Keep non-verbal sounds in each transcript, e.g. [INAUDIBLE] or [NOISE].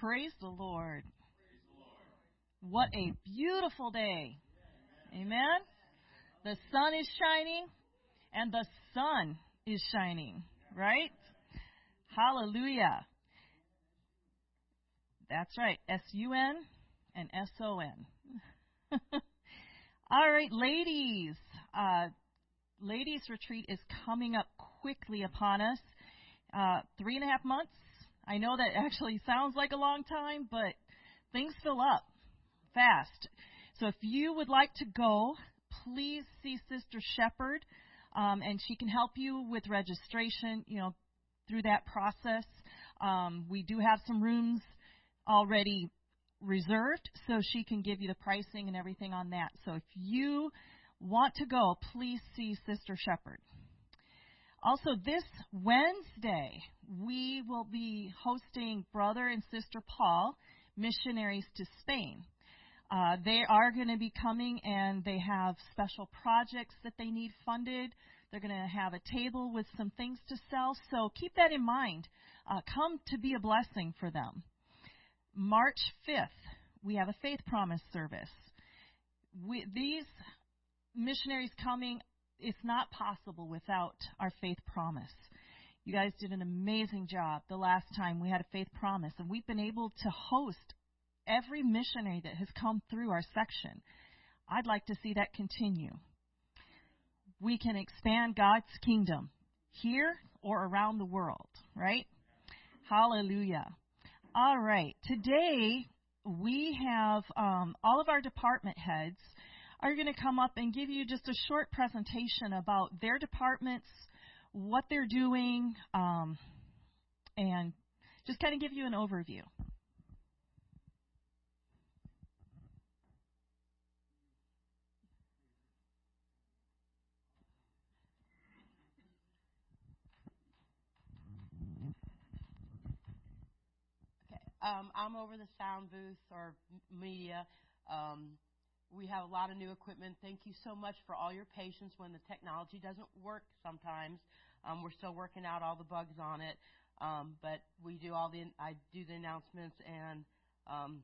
Praise the Lord. What a beautiful day. Amen. The sun is shining and the sun is shining, right? Hallelujah. That's right. S U N and S O N. [LAUGHS] All right, ladies. Uh, ladies retreat is coming up quickly upon us. Uh, three and a half months. I know that actually sounds like a long time, but things fill up fast. So if you would like to go, please see Sister Shepherd, um, and she can help you with registration. You know, through that process. Um, we do have some rooms already reserved, so she can give you the pricing and everything on that. So if you want to go, please see Sister Shepherd. Also, this Wednesday, we will be hosting Brother and Sister Paul, missionaries to Spain. Uh, they are going to be coming and they have special projects that they need funded. They're going to have a table with some things to sell. So keep that in mind. Uh, come to be a blessing for them. March 5th, we have a faith promise service. We, these missionaries coming, it's not possible without our faith promise. You guys did an amazing job the last time we had a faith promise, and we've been able to host every missionary that has come through our section. I'd like to see that continue. We can expand God's kingdom here or around the world, right? Hallelujah. All right. Today, we have um, all of our department heads are going to come up and give you just a short presentation about their departments, what they're doing, um, and just kind of give you an overview. Okay. Um, I'm over the sound booth or media. Um, we have a lot of new equipment. Thank you so much for all your patience when the technology doesn't work sometimes. Um, we're still working out all the bugs on it. Um, but we do all the, I do the announcements and, um,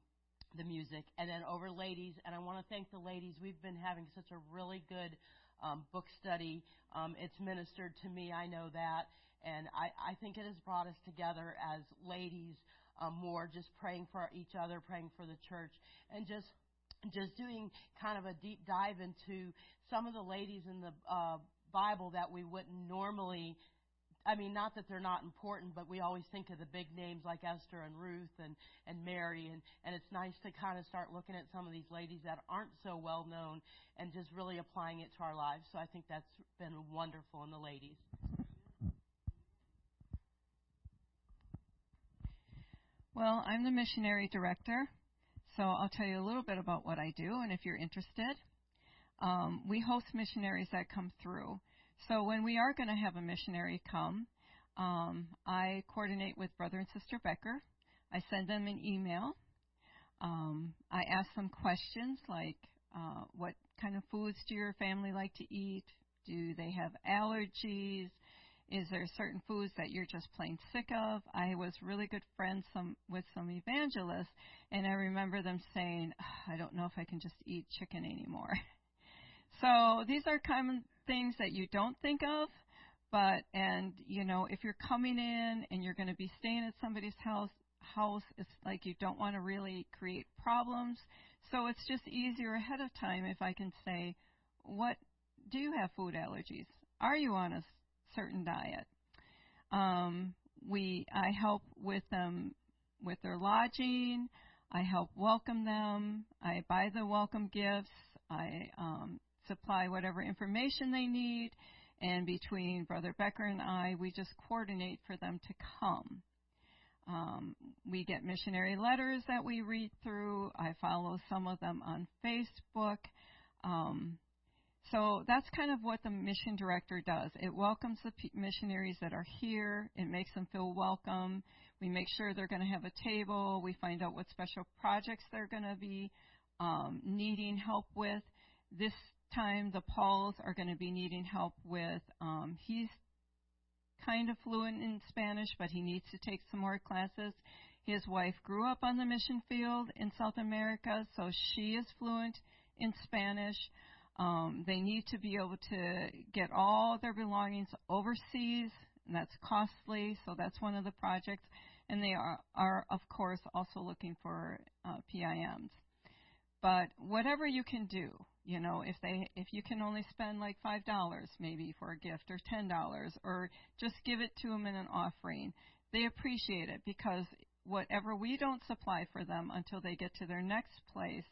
the music. And then over ladies, and I want to thank the ladies. We've been having such a really good, um, book study. Um, it's ministered to me. I know that. And I, I think it has brought us together as ladies um, more, just praying for each other, praying for the church, and just just doing kind of a deep dive into some of the ladies in the uh, Bible that we wouldn't normally. I mean, not that they're not important, but we always think of the big names like Esther and Ruth and, and Mary, and, and it's nice to kind of start looking at some of these ladies that aren't so well known and just really applying it to our lives. So I think that's been wonderful in the ladies. Well, I'm the missionary director, so I'll tell you a little bit about what I do, and if you're interested, um, we host missionaries that come through. So when we are going to have a missionary come, um, I coordinate with Brother and Sister Becker. I send them an email. Um, I ask them questions like, uh, what kind of foods do your family like to eat? Do they have allergies? Is there certain foods that you're just plain sick of? I was really good friends some, with some evangelists, and I remember them saying, I don't know if I can just eat chicken anymore. [LAUGHS] so these are common things that you don't think of, but and you know if you're coming in and you're going to be staying at somebody's house, house it's like you don't want to really create problems. So it's just easier ahead of time if I can say, what do you have food allergies? Are you on a certain diet. Um, we I help with them with their lodging. I help welcome them. I buy the welcome gifts. I um, supply whatever information they need. And between Brother Becker and I, we just coordinate for them to come. Um, we get missionary letters that we read through. I follow some of them on Facebook. Um, so that's kind of what the mission director does. It welcomes the p- missionaries that are here. It makes them feel welcome. We make sure they're going to have a table. We find out what special projects they're going to be um, needing help with. This time, the Pauls are going to be needing help with. Um, he's kind of fluent in Spanish, but he needs to take some more classes. His wife grew up on the mission field in South America, so she is fluent in Spanish. Um, they need to be able to get all their belongings overseas, and that's costly, so that's one of the projects. And they are, are of course, also looking for uh, PIMs. But whatever you can do, you know, if they if you can only spend like five dollars maybe for a gift or ten dollars or just give it to them in an offering, they appreciate it because whatever we don't supply for them until they get to their next place,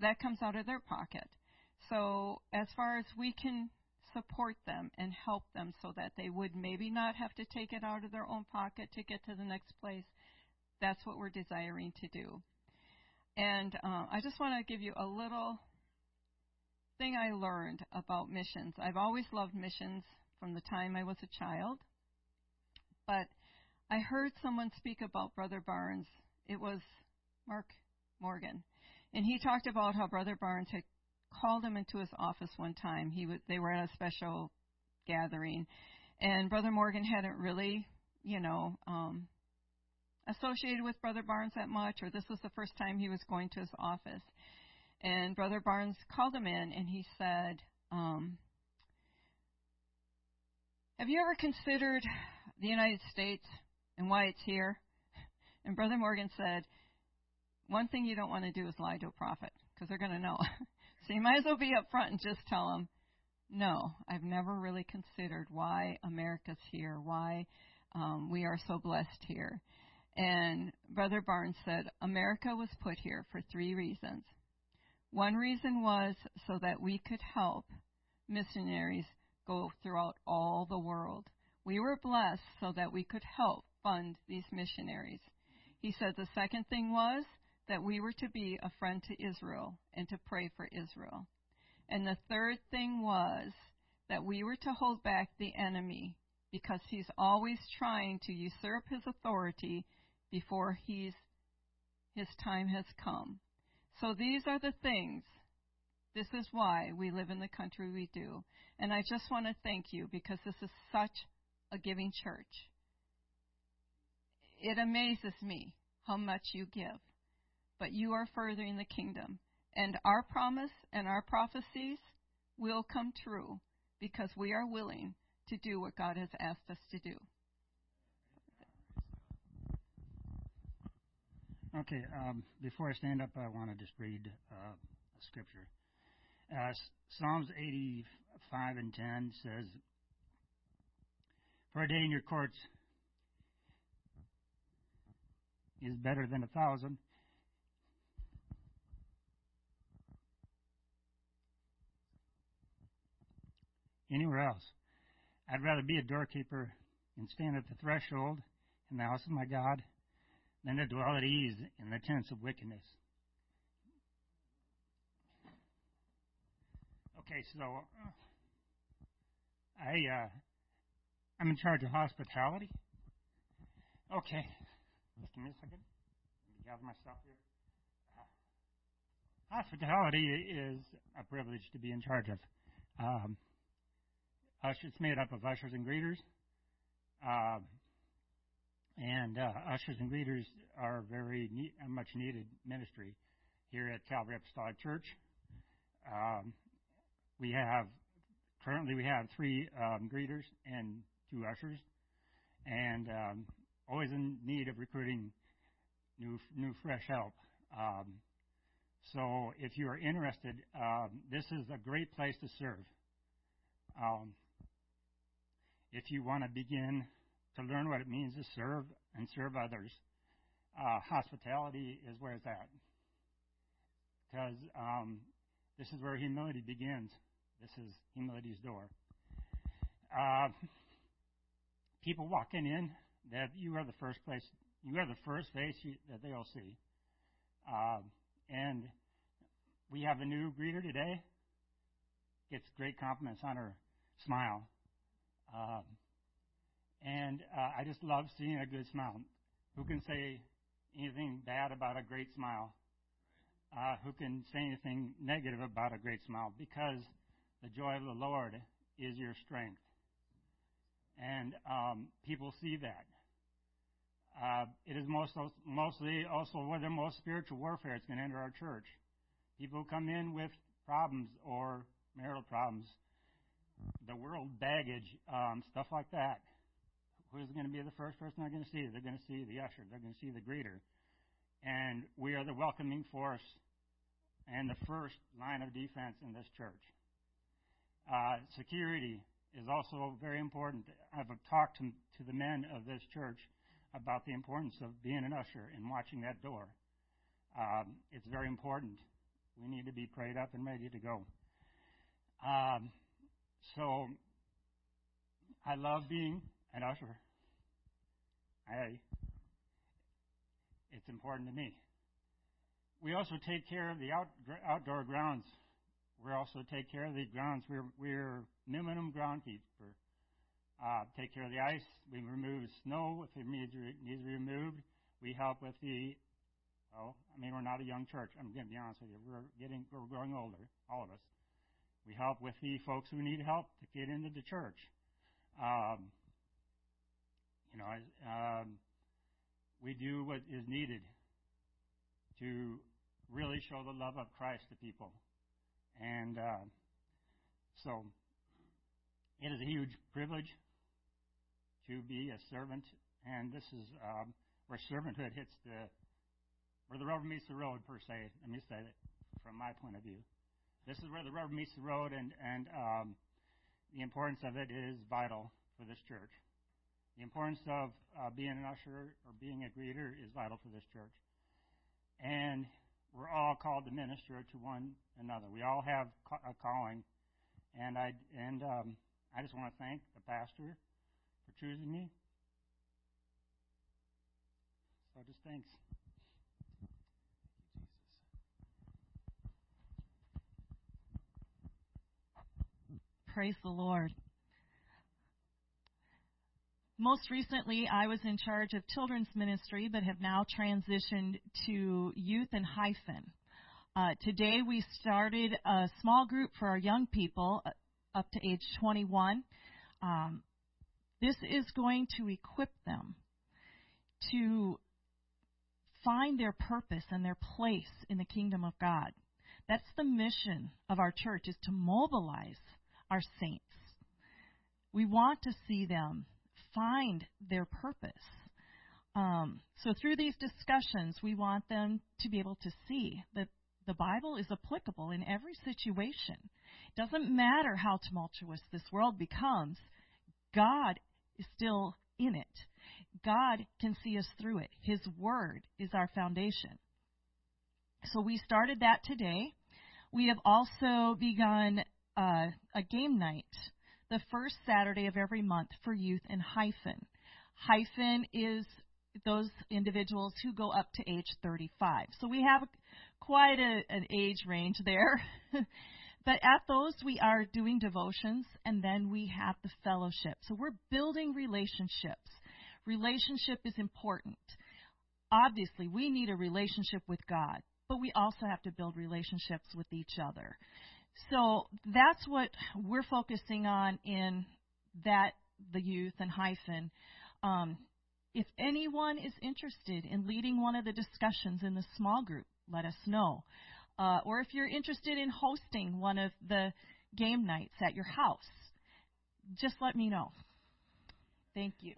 that comes out of their pocket. So as far as we can support them and help them so that they would maybe not have to take it out of their own pocket to get to the next place, that's what we're desiring to do. And uh, I just want to give you a little thing I learned about missions. I've always loved missions from the time I was a child, but I heard someone speak about Brother Barnes. It was Mark Morgan, and he talked about how Brother Barnes had called him into his office one time. He w- they were at a special gathering, and Brother Morgan hadn't really, you know, um, associated with Brother Barnes that much, or this was the first time he was going to his office. And Brother Barnes called him in, and he said, um, "Have you ever considered the United States and why it's here?" And Brother Morgan said, "One thing you don't want to do is lie to a prophet, because they're going to know." [LAUGHS] So you might as well be up front and just tell them, no, I've never really considered why America's here, why um, we are so blessed here. And Brother Barnes said, America was put here for three reasons. One reason was so that we could help missionaries go throughout all the world. We were blessed so that we could help fund these missionaries. He said the second thing was that we were to be a friend to Israel and to pray for Israel. And the third thing was that we were to hold back the enemy because he's always trying to usurp his authority before he's, his time has come. So these are the things. This is why we live in the country we do. And I just want to thank you because this is such a giving church. It amazes me how much you give but you are furthering the kingdom. And our promise and our prophecies will come true because we are willing to do what God has asked us to do. Okay, um, before I stand up, I want to just read uh, a scripture. Uh, Psalms 85 and 10 says, For a day in your courts is better than a thousand anywhere else. I'd rather be a doorkeeper and stand at the threshold in the house of my God than to dwell at ease in the tents of wickedness. Okay, so uh, I uh, I'm in charge of hospitality. Okay, just give me a second. Let me gather myself here. Uh, hospitality is a privilege to be in charge of. Um, it's made up of ushers and greeters. Uh, and uh, ushers and greeters are very ne- much needed ministry here at Calvary Apostolic Church. Um, we have currently we have three um, greeters and two ushers, and um, always in need of recruiting new new fresh help. Um, so if you are interested, um, this is a great place to serve. Um, if you want to begin to learn what it means to serve and serve others, uh, hospitality is where it's at. Because um, this is where humility begins. This is humility's door. Uh, people walking in, that you are the first place, you are the first face you, that they'll see. Uh, and we have a new greeter today. Gets great compliments on her smile. Um, and uh, I just love seeing a good smile. Who can say anything bad about a great smile? Uh, who can say anything negative about a great smile? Because the joy of the Lord is your strength. And um, people see that. Uh, it is most, mostly also where the most spiritual warfare is going to enter our church. People come in with problems or marital problems, the world baggage, um, stuff like that. Who's going to be the first person they're going to see? They're going to see the usher. They're going to see the greeter. And we are the welcoming force and the first line of defense in this church. Uh, security is also very important. I've talked to, to the men of this church about the importance of being an usher and watching that door. Um, it's very important. We need to be prayed up and ready to go. Um, so I love being an usher. I, it's important to me. We also take care of the out, outdoor grounds. We also take care of the grounds. We're, we're minimum groundkeeper. Uh, take care of the ice. We remove snow if it needs, needs removed. We help with the, oh, I mean, we're not a young church. I'm going to be honest with you. We're getting, we're growing older, all of us. We help with the folks who need help to get into the church. Um, you know, um, we do what is needed to really show the love of Christ to people. And uh, so it is a huge privilege to be a servant. And this is um, where servanthood hits the, where the rubber meets the road, per se. Let me say that from my point of view. This is where the rubber meets the road, and, and um, the importance of it is vital for this church. The importance of uh, being an usher or being a greeter is vital for this church. And we're all called to minister to one another. We all have a calling. And I, and, um, I just want to thank the pastor for choosing me. So just thanks. Praise the Lord. Most recently, I was in charge of children's ministry, but have now transitioned to youth and hyphen. Uh, today, we started a small group for our young people uh, up to age 21. Um, this is going to equip them to find their purpose and their place in the kingdom of God. That's the mission of our church is to mobilize our saints. We want to see them find their purpose. Um, so through these discussions, we want them to be able to see that the Bible is applicable in every situation. It doesn't matter how tumultuous this world becomes, God is still in it. God can see us through it. His Word is our foundation. So we started that today. We have also begun uh, a game night the first Saturday of every month for youth and hyphen. Hyphen is those individuals who go up to age 35. So we have quite a, an age range there. [LAUGHS] but at those, we are doing devotions and then we have the fellowship. So we're building relationships. Relationship is important. Obviously, we need a relationship with God, but we also have to build relationships with each other. So that's what we're focusing on in that the youth and hyphen. Um, if anyone is interested in leading one of the discussions in the small group, let us know. Uh, or if you're interested in hosting one of the game nights at your house, just let me know. Thank you.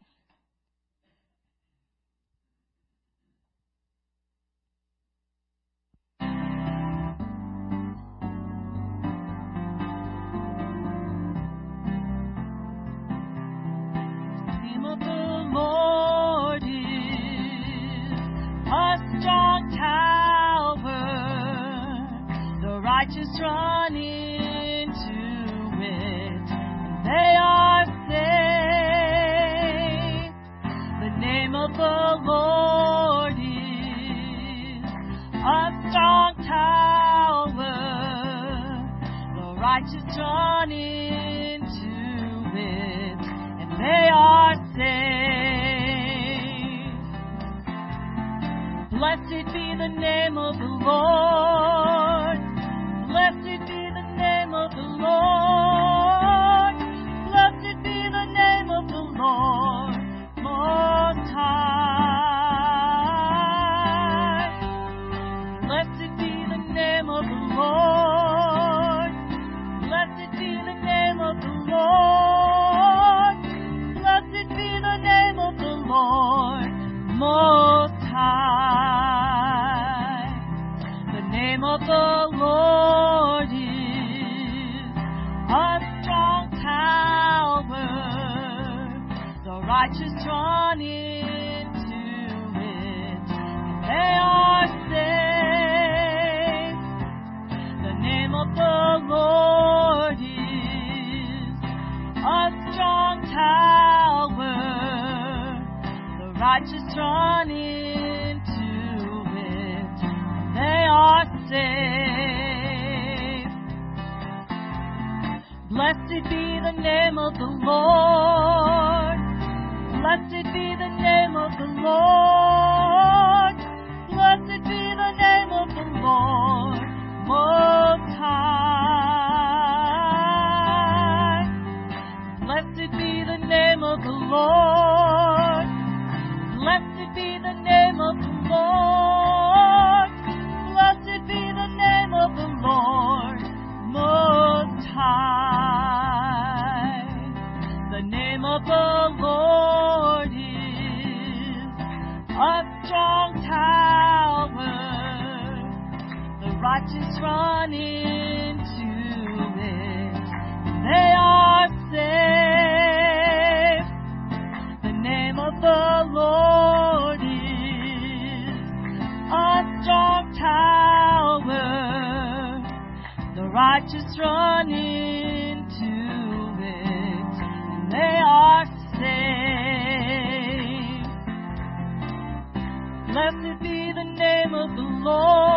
just run into this. They are safe. The name of the Lord is a strong tower. The righteous run into it, and they are safe. Blessed be the name of the Lord.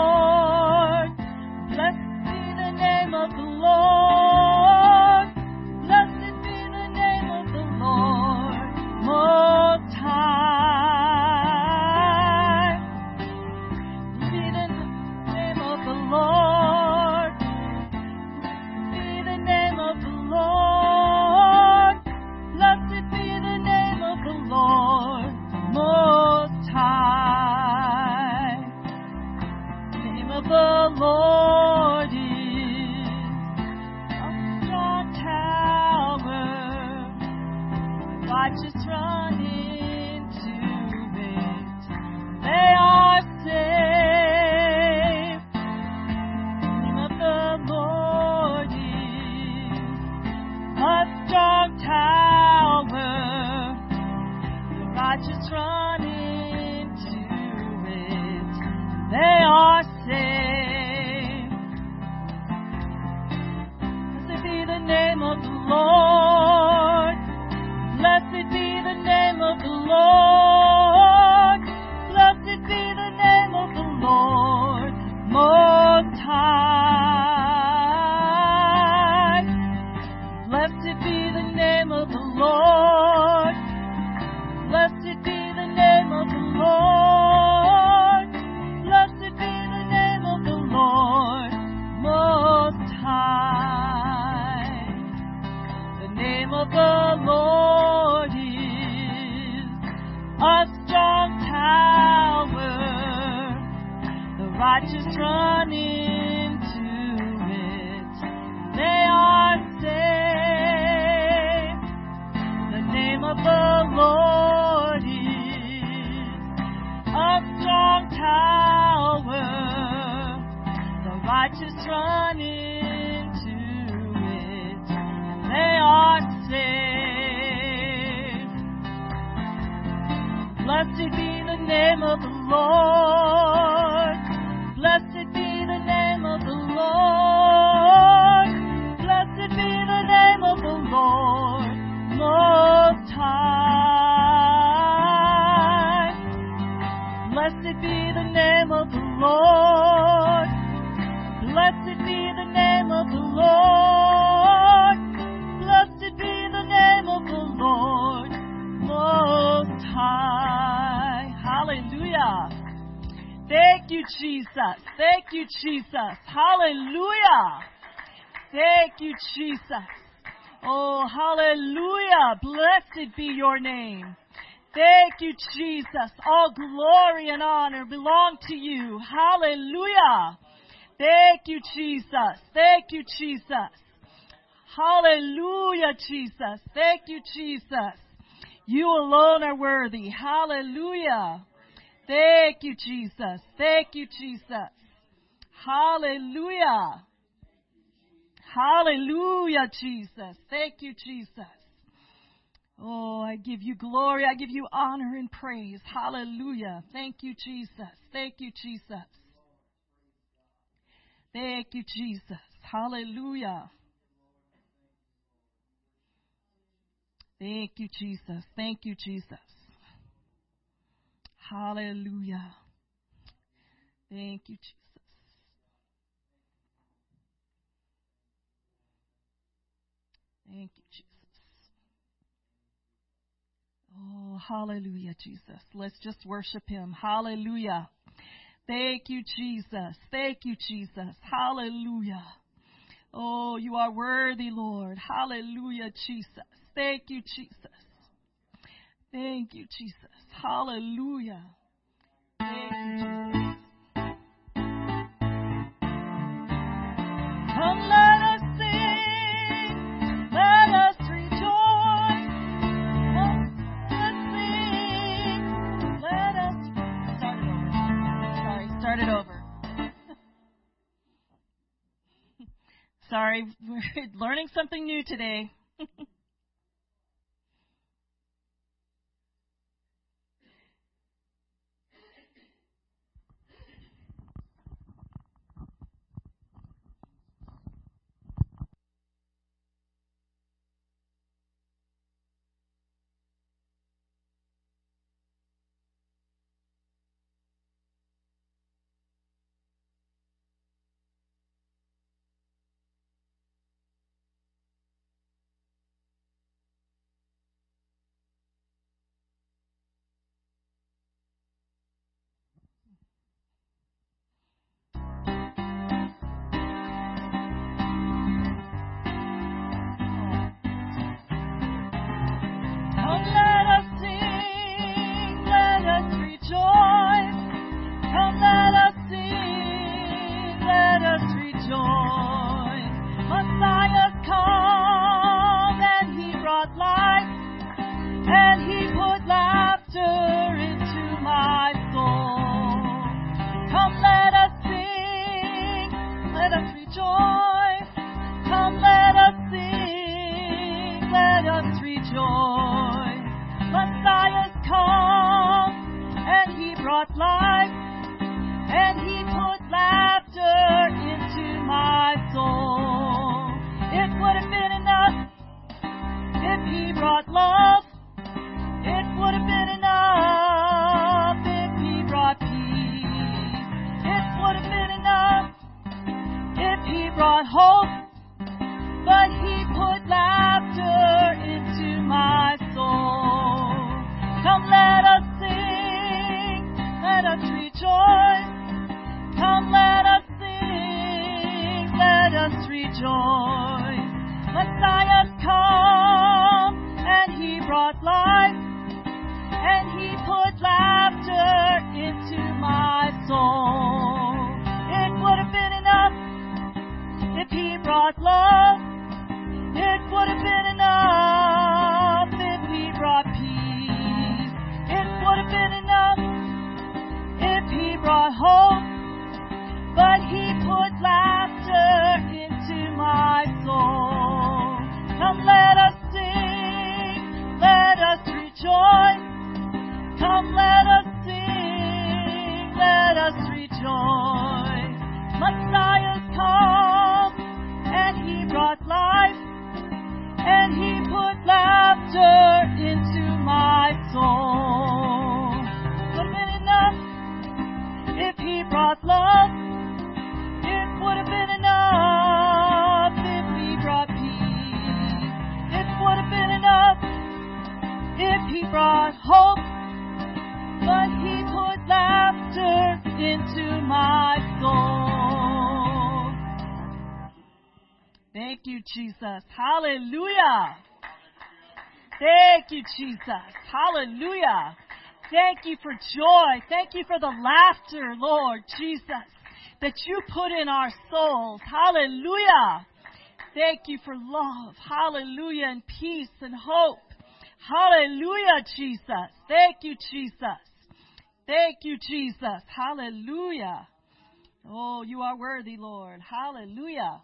Blessed be the name of the Lord. Blessed be the name of the Lord. Blessed be the name of the Lord. Most high. Blessed be the name of the Lord. you, Jesus. Hallelujah. Thank you, Jesus. Oh, hallelujah. Blessed be your name. Thank you, Jesus. All glory and honor belong to you. Hallelujah. Thank you, Jesus. Thank you, Jesus. Hallelujah, Jesus. Thank you, Jesus. You alone are worthy. Hallelujah. Thank you, Jesus. Thank you, Jesus. Hallelujah. Hallelujah, Jesus. Thank you, Jesus. Oh, I give you glory. I give you honor and praise. Hallelujah. Thank you, Jesus. Thank you, Jesus. Thank you, Jesus. Hallelujah. Thank you, Jesus. Thank you, Jesus. Hallelujah. Thank you, Jesus. Thank you, Jesus. Oh, hallelujah, Jesus. Let's just worship Him. Hallelujah. Thank you, Jesus. Thank you, Jesus. Hallelujah. Oh, you are worthy, Lord. Hallelujah, Jesus. Thank you, Jesus. Thank you, Jesus. Hallelujah. Thank you, Jesus. Start it over. [LAUGHS] Sorry, [LAUGHS] we're learning something new today. [LAUGHS] brought hope. Jesus. Hallelujah. Thank you, Jesus. Hallelujah. Thank you for joy. Thank you for the laughter, Lord Jesus, that you put in our souls. Hallelujah. Thank you for love. Hallelujah. And peace and hope. Hallelujah, Jesus. Thank you, Jesus. Thank you, Jesus. Hallelujah. Oh, you are worthy, Lord. Hallelujah.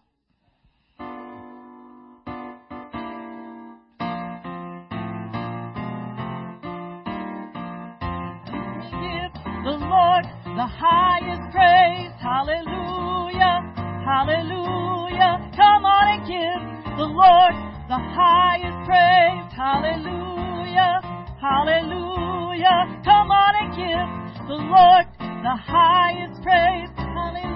The highest praise. Hallelujah. Hallelujah. Come on and give the Lord the highest praise. Hallelujah. Hallelujah. Come on and give the Lord the highest praise. Hallelujah.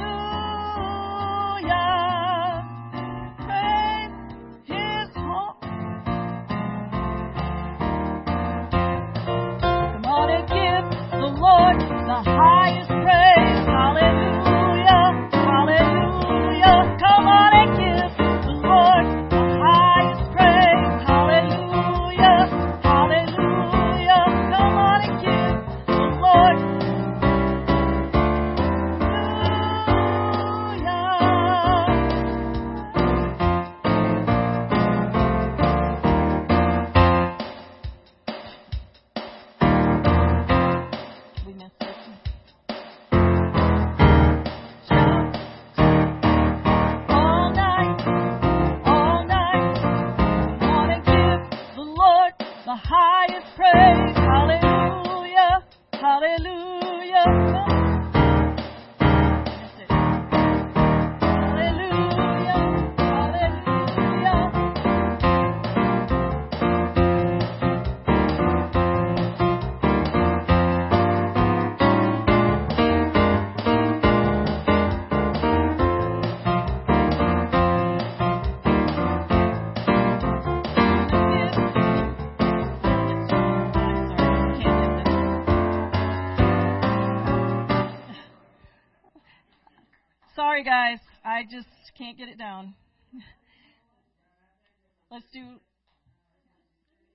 Sorry, guys. I just can't get it down. [LAUGHS] Let's do.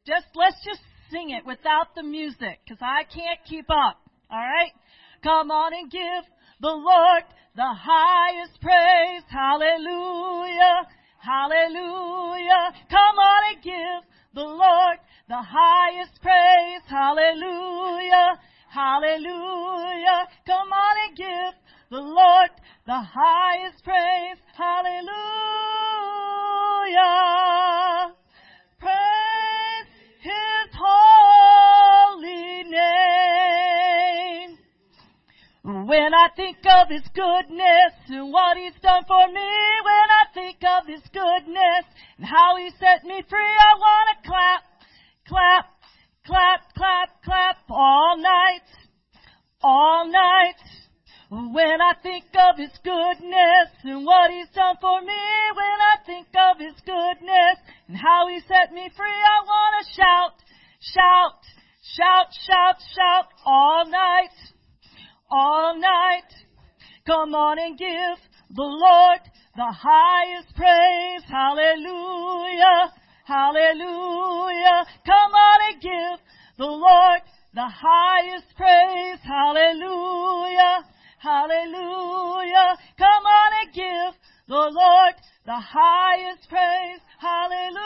Just let's just sing it without the music, because I can't keep up. All right. Come on and give the Lord the highest praise. Hallelujah. Hallelujah. Come on and give the Lord the highest praise. Hallelujah. Hallelujah. Come on and give the Lord the highest praise. Hallelujah. Praise His holy name. When I think of His goodness and what He's done for me, when I think of His goodness and how He set me free, I want to clap, clap, clap, clap, clap all night, all night. When I think of His goodness and what He's done for me, when I think of His goodness and how He set me free, I want to shout, shout, shout, shout, shout all night, all night. Come on and give the Lord the highest praise. Hallelujah, hallelujah. Come on and give the Lord the highest praise. Hallelujah. Hallelujah. Come on and give the Lord the highest praise. Hallelujah.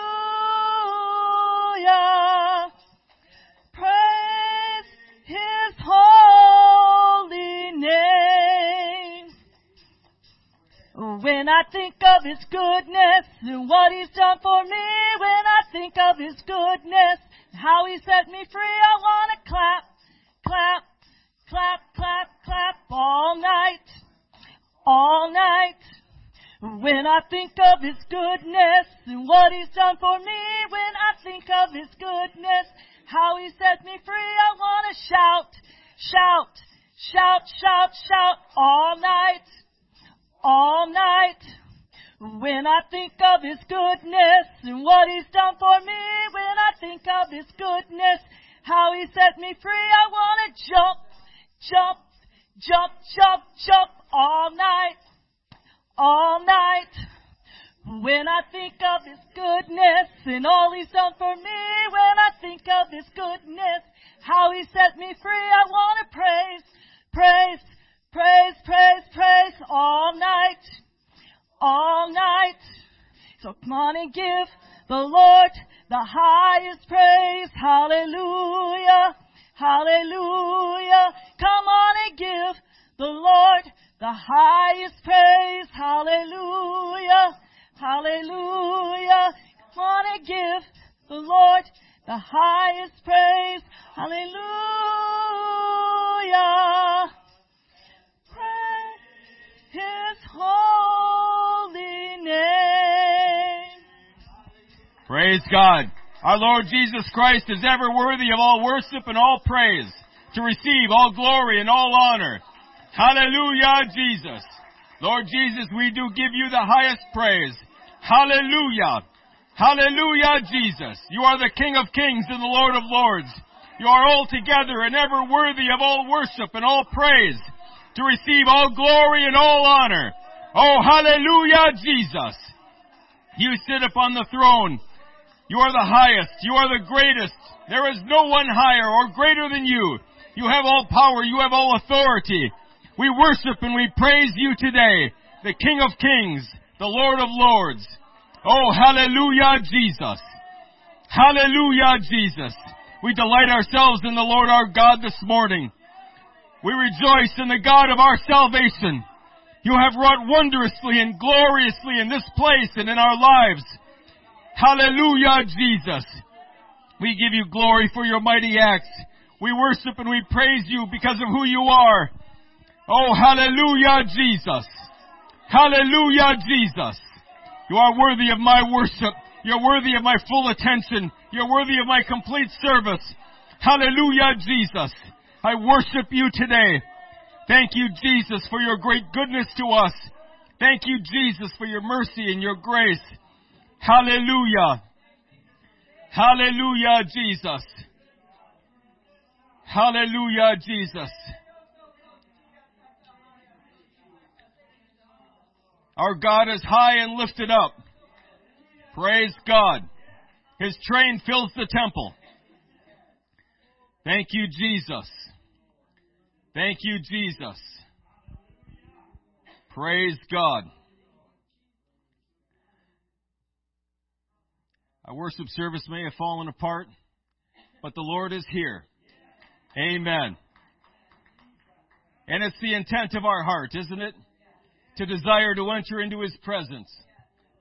Praise His holy name. When I think of His goodness and what He's done for me, when I think of His goodness how He set me free, I want to clap, clap, clap, clap, clap all night, all night. When I think of His goodness and what He's done for me, when I think of His goodness, how He set me free, I want to shout, shout, shout, shout, shout all night, all night. When I think of His goodness and what He's done for me, when I think of His goodness, how He set me free, I want to jump, jump, jump, jump, jump all night, all night. When I think of His goodness and all He's done for me, when I think of His goodness, how He set me free, I want to praise, praise, praise, praise, praise all night, all night. So come on and give the Lord the highest praise. Hallelujah. Hallelujah. Come on and give the Lord the highest praise. Hallelujah. Hallelujah. Come on and give the Lord the highest praise. Hallelujah. Praise his holy name. Praise God. Our Lord Jesus Christ is ever worthy of all worship and all praise, to receive all glory and all honor. Hallelujah, Jesus. Lord Jesus, we do give you the highest praise. Hallelujah. Hallelujah, Jesus. You are the King of kings and the Lord of lords. You are altogether and ever worthy of all worship and all praise, to receive all glory and all honor. Oh, hallelujah, Jesus. You sit upon the throne. You are the highest. You are the greatest. There is no one higher or greater than you. You have all power. You have all authority. We worship and we praise you today, the King of Kings, the Lord of Lords. Oh, hallelujah, Jesus. Hallelujah, Jesus. We delight ourselves in the Lord our God this morning. We rejoice in the God of our salvation. You have wrought wondrously and gloriously in this place and in our lives. Hallelujah, Jesus. We give you glory for your mighty acts. We worship and we praise you because of who you are. Oh, hallelujah, Jesus. Hallelujah, Jesus. You are worthy of my worship. You're worthy of my full attention. You're worthy of my complete service. Hallelujah, Jesus. I worship you today. Thank you, Jesus, for your great goodness to us. Thank you, Jesus, for your mercy and your grace. Hallelujah. Hallelujah, Jesus. Hallelujah, Jesus. Our God is high and lifted up. Praise God. His train fills the temple. Thank you, Jesus. Thank you, Jesus. Praise God. Our worship service may have fallen apart, but the Lord is here. Amen. And it's the intent of our heart, isn't it? To desire to enter into His presence.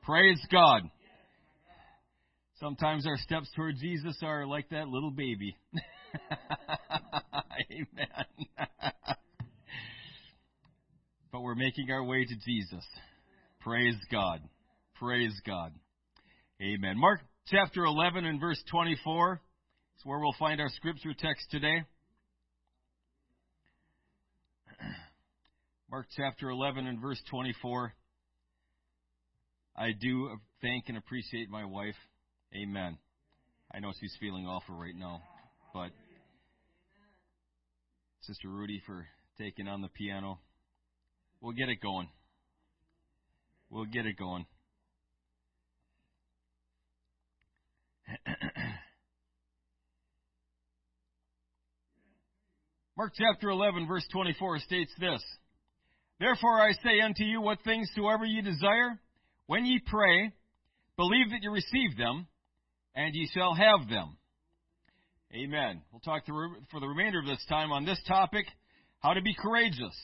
Praise God. Sometimes our steps toward Jesus are like that little baby. [LAUGHS] Amen. but we're making our way to Jesus. Praise God. Praise God. Amen. Mark chapter 11 and verse 24 is where we'll find our scripture text today. [CLEARS THROAT] Mark chapter 11 and verse 24. I do thank and appreciate my wife. Amen. I know she's feeling awful right now, but Sister Rudy for taking on the piano. We'll get it going. We'll get it going. Mark chapter 11, verse 24 states this Therefore I say unto you, what things soever ye desire, when ye pray, believe that ye receive them, and ye shall have them. Amen. We'll talk for the remainder of this time on this topic how to be courageous.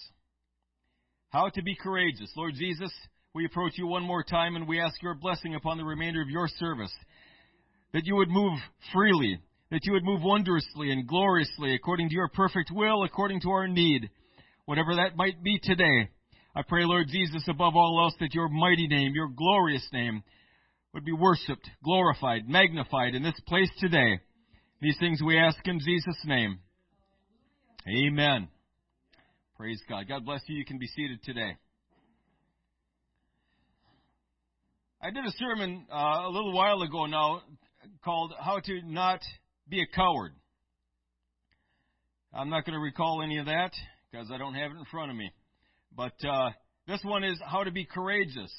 How to be courageous. Lord Jesus, we approach you one more time and we ask your blessing upon the remainder of your service. That you would move freely, that you would move wondrously and gloriously according to your perfect will, according to our need whatever that might be today. I pray, Lord Jesus, above all else, that your mighty name, your glorious name, would be worshiped, glorified, magnified in this place today. These things we ask in Jesus' name. Amen. Praise God. God bless you. You can be seated today. I did a sermon uh, a little while ago now called How to Not Be a Coward. I'm not going to recall any of that because I don't have it in front of me. But uh, this one is how to be courageous.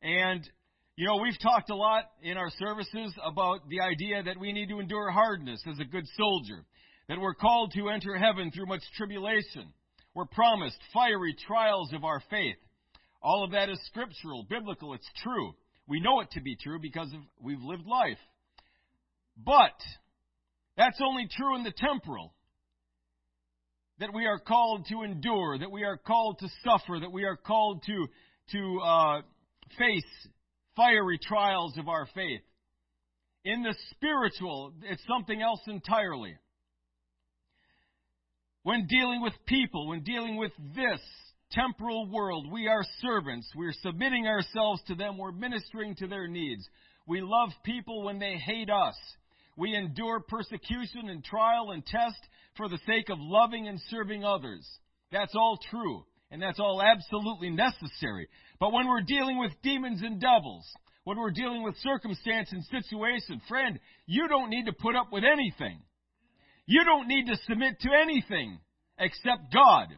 And, you know, we've talked a lot in our services about the idea that we need to endure hardness as a good soldier, that we're called to enter heaven through much tribulation. We're promised fiery trials of our faith. All of that is scriptural, biblical, it's true. We know it to be true because of, we've lived life. But that's only true in the temporal. That we are called to endure, that we are called to suffer, that we are called to to uh, face fiery trials of our faith. In the spiritual, it's something else entirely. When dealing with people, when dealing with this temporal world, we are servants. We're submitting ourselves to them. We're ministering to their needs. We love people when they hate us. We endure persecution and trial and test for the sake of loving and serving others. That's all true, and that's all absolutely necessary. But when we're dealing with demons and devils, when we're dealing with circumstance and situation, friend, you don't need to put up with anything. You don't need to submit to anything except God.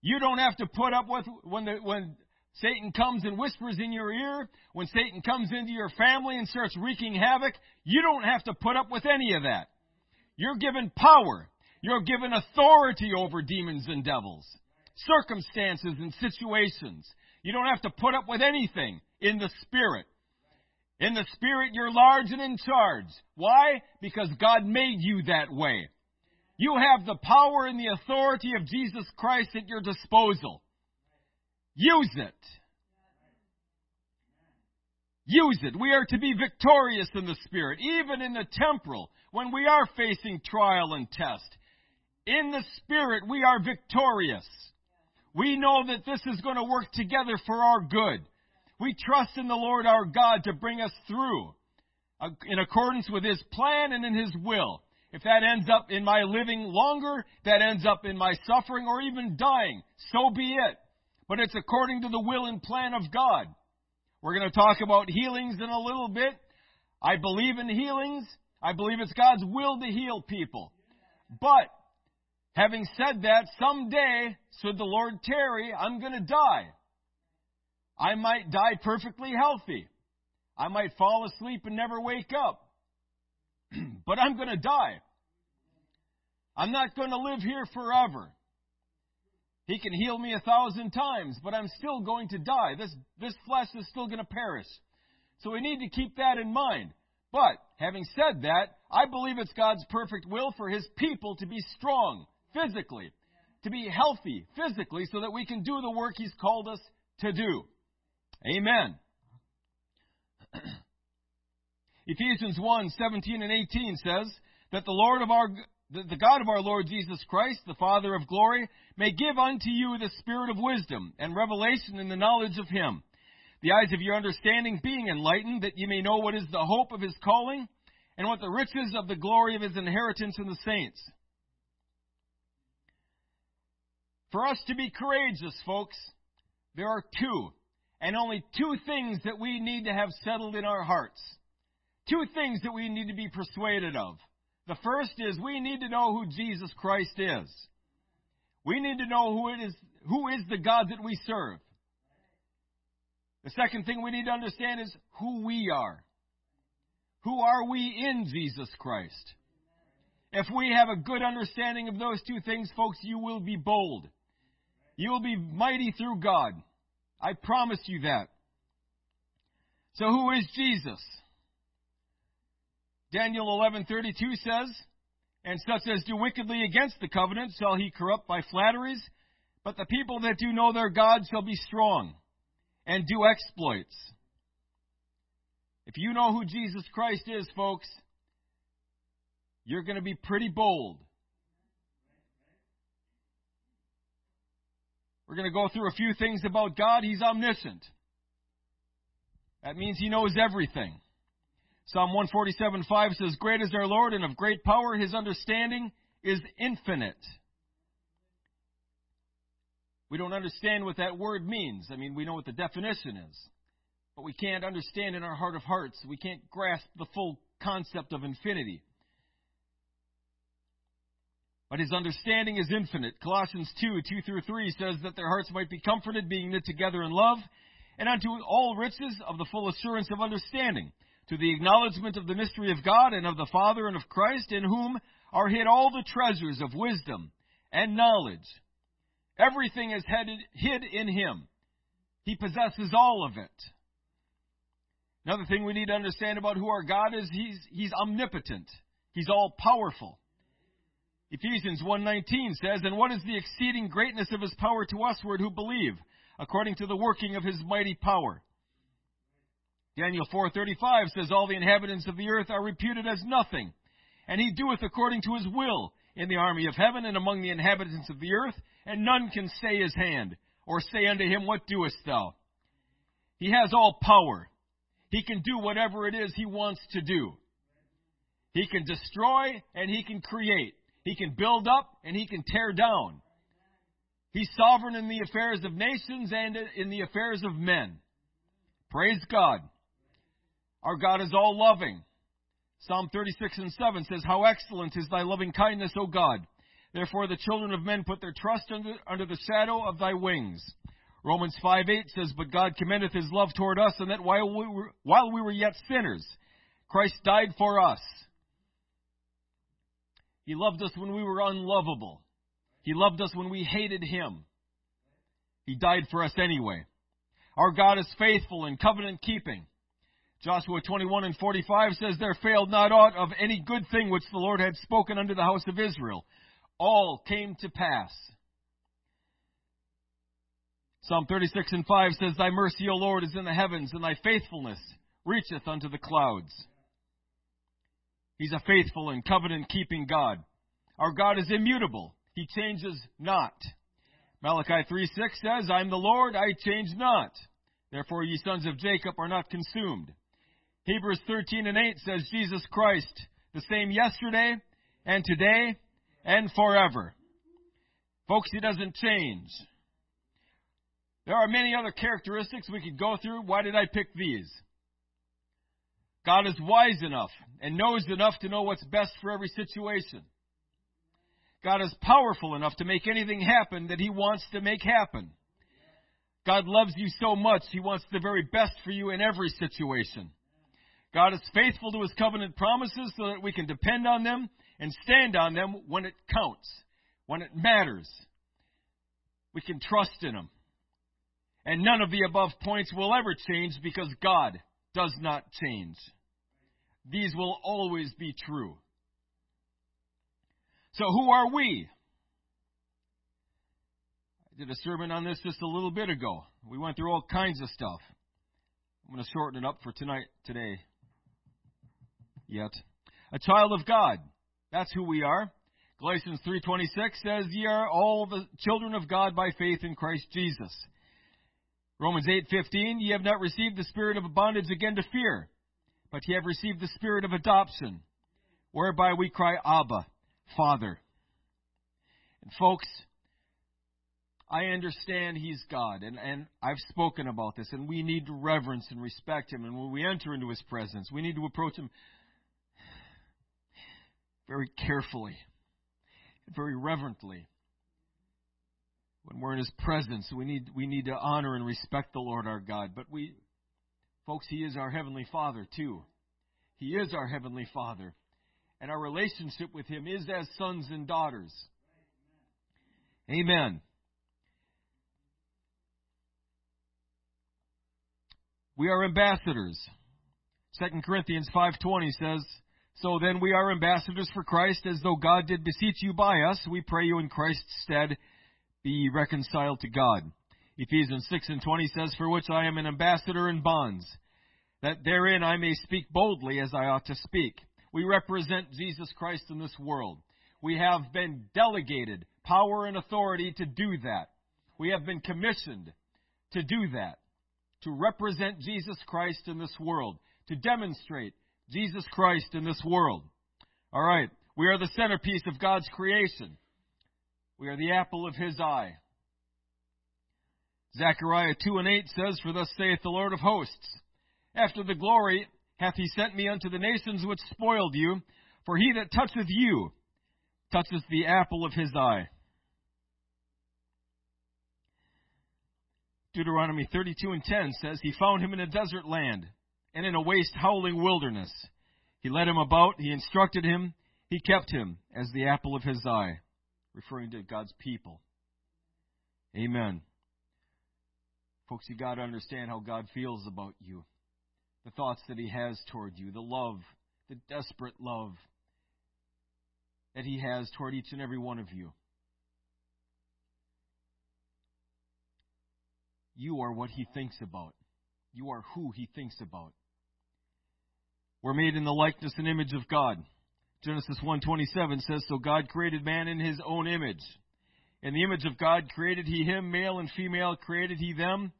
You don't have to put up with when the, when Satan comes and whispers in your ear, when Satan comes into your family and starts wreaking havoc. You don't have to put up with any of that. You're given power. You're given authority over demons and devils, circumstances and situations. You don't have to put up with anything in the Spirit. In the Spirit, you're large and in charge. Why? Because God made you that way. You have the power and the authority of Jesus Christ at your disposal. Use it. Use it. We are to be victorious in the Spirit, even in the temporal, when we are facing trial and test. In the Spirit, we are victorious. We know that this is going to work together for our good. We trust in the Lord our God to bring us through uh, in accordance with His plan and in His will. If that ends up in my living longer, that ends up in my suffering or even dying, so be it. But it's according to the will and plan of God. We're going to talk about healings in a little bit. I believe in healings. I believe it's God's will to heal people. But, having said that, someday, should the Lord tarry, I'm going to die. I might die perfectly healthy. I might fall asleep and never wake up. [CLEARS THROAT] but I'm going to die. I'm not going to live here forever. He can heal me a thousand times, but I'm still going to die. This, this flesh is still going to perish. So we need to keep that in mind. But, having said that, I believe it's God's perfect will for His people to be strong physically, to be healthy physically, so that we can do the work He's called us to do. Amen. [CLEARS THROAT] Ephesians 1 17 and 18 says that the Lord of our the God of our Lord Jesus Christ, the Father of glory, may give unto you the spirit of wisdom and revelation in the knowledge of Him, the eyes of your understanding being enlightened, that ye may know what is the hope of His calling, and what the riches of the glory of His inheritance in the saints. For us to be courageous, folks, there are two and only two things that we need to have settled in our hearts. Two things that we need to be persuaded of. The first is we need to know who Jesus Christ is. We need to know who it is, who is the God that we serve. The second thing we need to understand is who we are. Who are we in Jesus Christ? If we have a good understanding of those two things, folks, you will be bold. You will be mighty through God. I promise you that. So who is Jesus? Daniel 11:32 says, "And such as do wickedly against the covenant shall he corrupt by flatteries, but the people that do know their God shall be strong and do exploits." If you know who Jesus Christ is, folks, you're going to be pretty bold. We're going to go through a few things about God. He's omniscient. That means He knows everything. Psalm 147:5 says, Great is our Lord, and of great power His understanding is infinite. We don't understand what that word means. I mean, we know what the definition is. But we can't understand in our heart of hearts. We can't grasp the full concept of infinity but his understanding is infinite. Colossians 2, 2 through 3 says that their hearts might be comforted, being knit together in love, and unto all riches of the full assurance of understanding, to the acknowledgement of the mystery of God and of the Father and of Christ, in whom are hid all the treasures of wisdom and knowledge. Everything is hid in him. He possesses all of it. Another thing we need to understand about who our God is, he's, he's omnipotent. He's all powerful. Ephesians 1:19 says, "And what is the exceeding greatness of his power to usward who believe, according to the working of his mighty power?" Daniel 4:35 says, "All the inhabitants of the earth are reputed as nothing, and he doeth according to his will in the army of heaven and among the inhabitants of the earth, and none can say his hand, or say unto him, What doest thou? He has all power. He can do whatever it is he wants to do. He can destroy and he can create. He can build up and he can tear down. He's sovereign in the affairs of nations and in the affairs of men. Praise God. Our God is all loving. Psalm 36 and 7 says, How excellent is thy loving kindness, O God! Therefore the children of men put their trust under, under the shadow of thy wings. Romans 5 8 says, But God commendeth his love toward us, and that while we were, while we were yet sinners, Christ died for us. He loved us when we were unlovable. He loved us when we hated him. He died for us anyway. Our God is faithful and covenant keeping. Joshua 21 and 45 says, There failed not aught of any good thing which the Lord had spoken unto the house of Israel. All came to pass. Psalm 36 and 5 says, Thy mercy, O Lord, is in the heavens, and thy faithfulness reacheth unto the clouds. He's a faithful and covenant keeping God. Our God is immutable. He changes not. Malachi 3 6 says, I am the Lord, I change not. Therefore, ye sons of Jacob are not consumed. Hebrews 13 and 8 says, Jesus Christ, the same yesterday and today and forever. Folks, He doesn't change. There are many other characteristics we could go through. Why did I pick these? God is wise enough and knows enough to know what's best for every situation. God is powerful enough to make anything happen that He wants to make happen. God loves you so much, He wants the very best for you in every situation. God is faithful to His covenant promises so that we can depend on them and stand on them when it counts, when it matters. We can trust in Him. And none of the above points will ever change because God does not change. These will always be true. So, who are we? I did a sermon on this just a little bit ago. We went through all kinds of stuff. I'm going to shorten it up for tonight, today. Yet, a child of God. That's who we are. Galatians 3:26 says, "Ye are all the children of God by faith in Christ Jesus." Romans 8:15, "Ye have not received the spirit of bondage again to fear, but ye have received the spirit of adoption, whereby we cry, Abba, Father." And folks, I understand He's God, and, and I've spoken about this, and we need to reverence and respect Him. And when we enter into His presence, we need to approach Him very carefully, very reverently when we're in His presence, we need we need to honor and respect the Lord our God. But we, folks, He is our heavenly Father too. He is our heavenly Father, and our relationship with Him is as sons and daughters. Amen. We are ambassadors. 2 Corinthians 5:20 says, "So then we are ambassadors for Christ, as though God did beseech you by us. We pray you in Christ's stead, be reconciled to God." Ephesians 6 and 20 says, "For which I am an ambassador in bonds, that therein I may speak boldly as I ought to speak." We represent Jesus Christ in this world. We have been delegated power and authority to do that. We have been commissioned to do that to represent Jesus Christ in this world, to demonstrate Jesus Christ in this world. All right, we are the centerpiece of God's creation. We are the apple of his eye. Zechariah 2 and 8 says, For thus saith the Lord of hosts, After the glory hath he sent me unto the nations which spoiled you, for he that toucheth you toucheth the apple of his eye. Deuteronomy 32 and 10 says, He found him in a desert land and in a waste howling wilderness. He led him about, he instructed him, he kept him as the apple of his eye, referring to God's people. Amen. Folks, you've got to understand how God feels about you. the thoughts that He has toward you, the love, the desperate love that He has toward each and every one of you. You are what He thinks about. You are who He thinks about. We're made in the likeness and image of God. Genesis 1:27 says, "So God created man in his own image. In the image of God created he him, male and female created he them."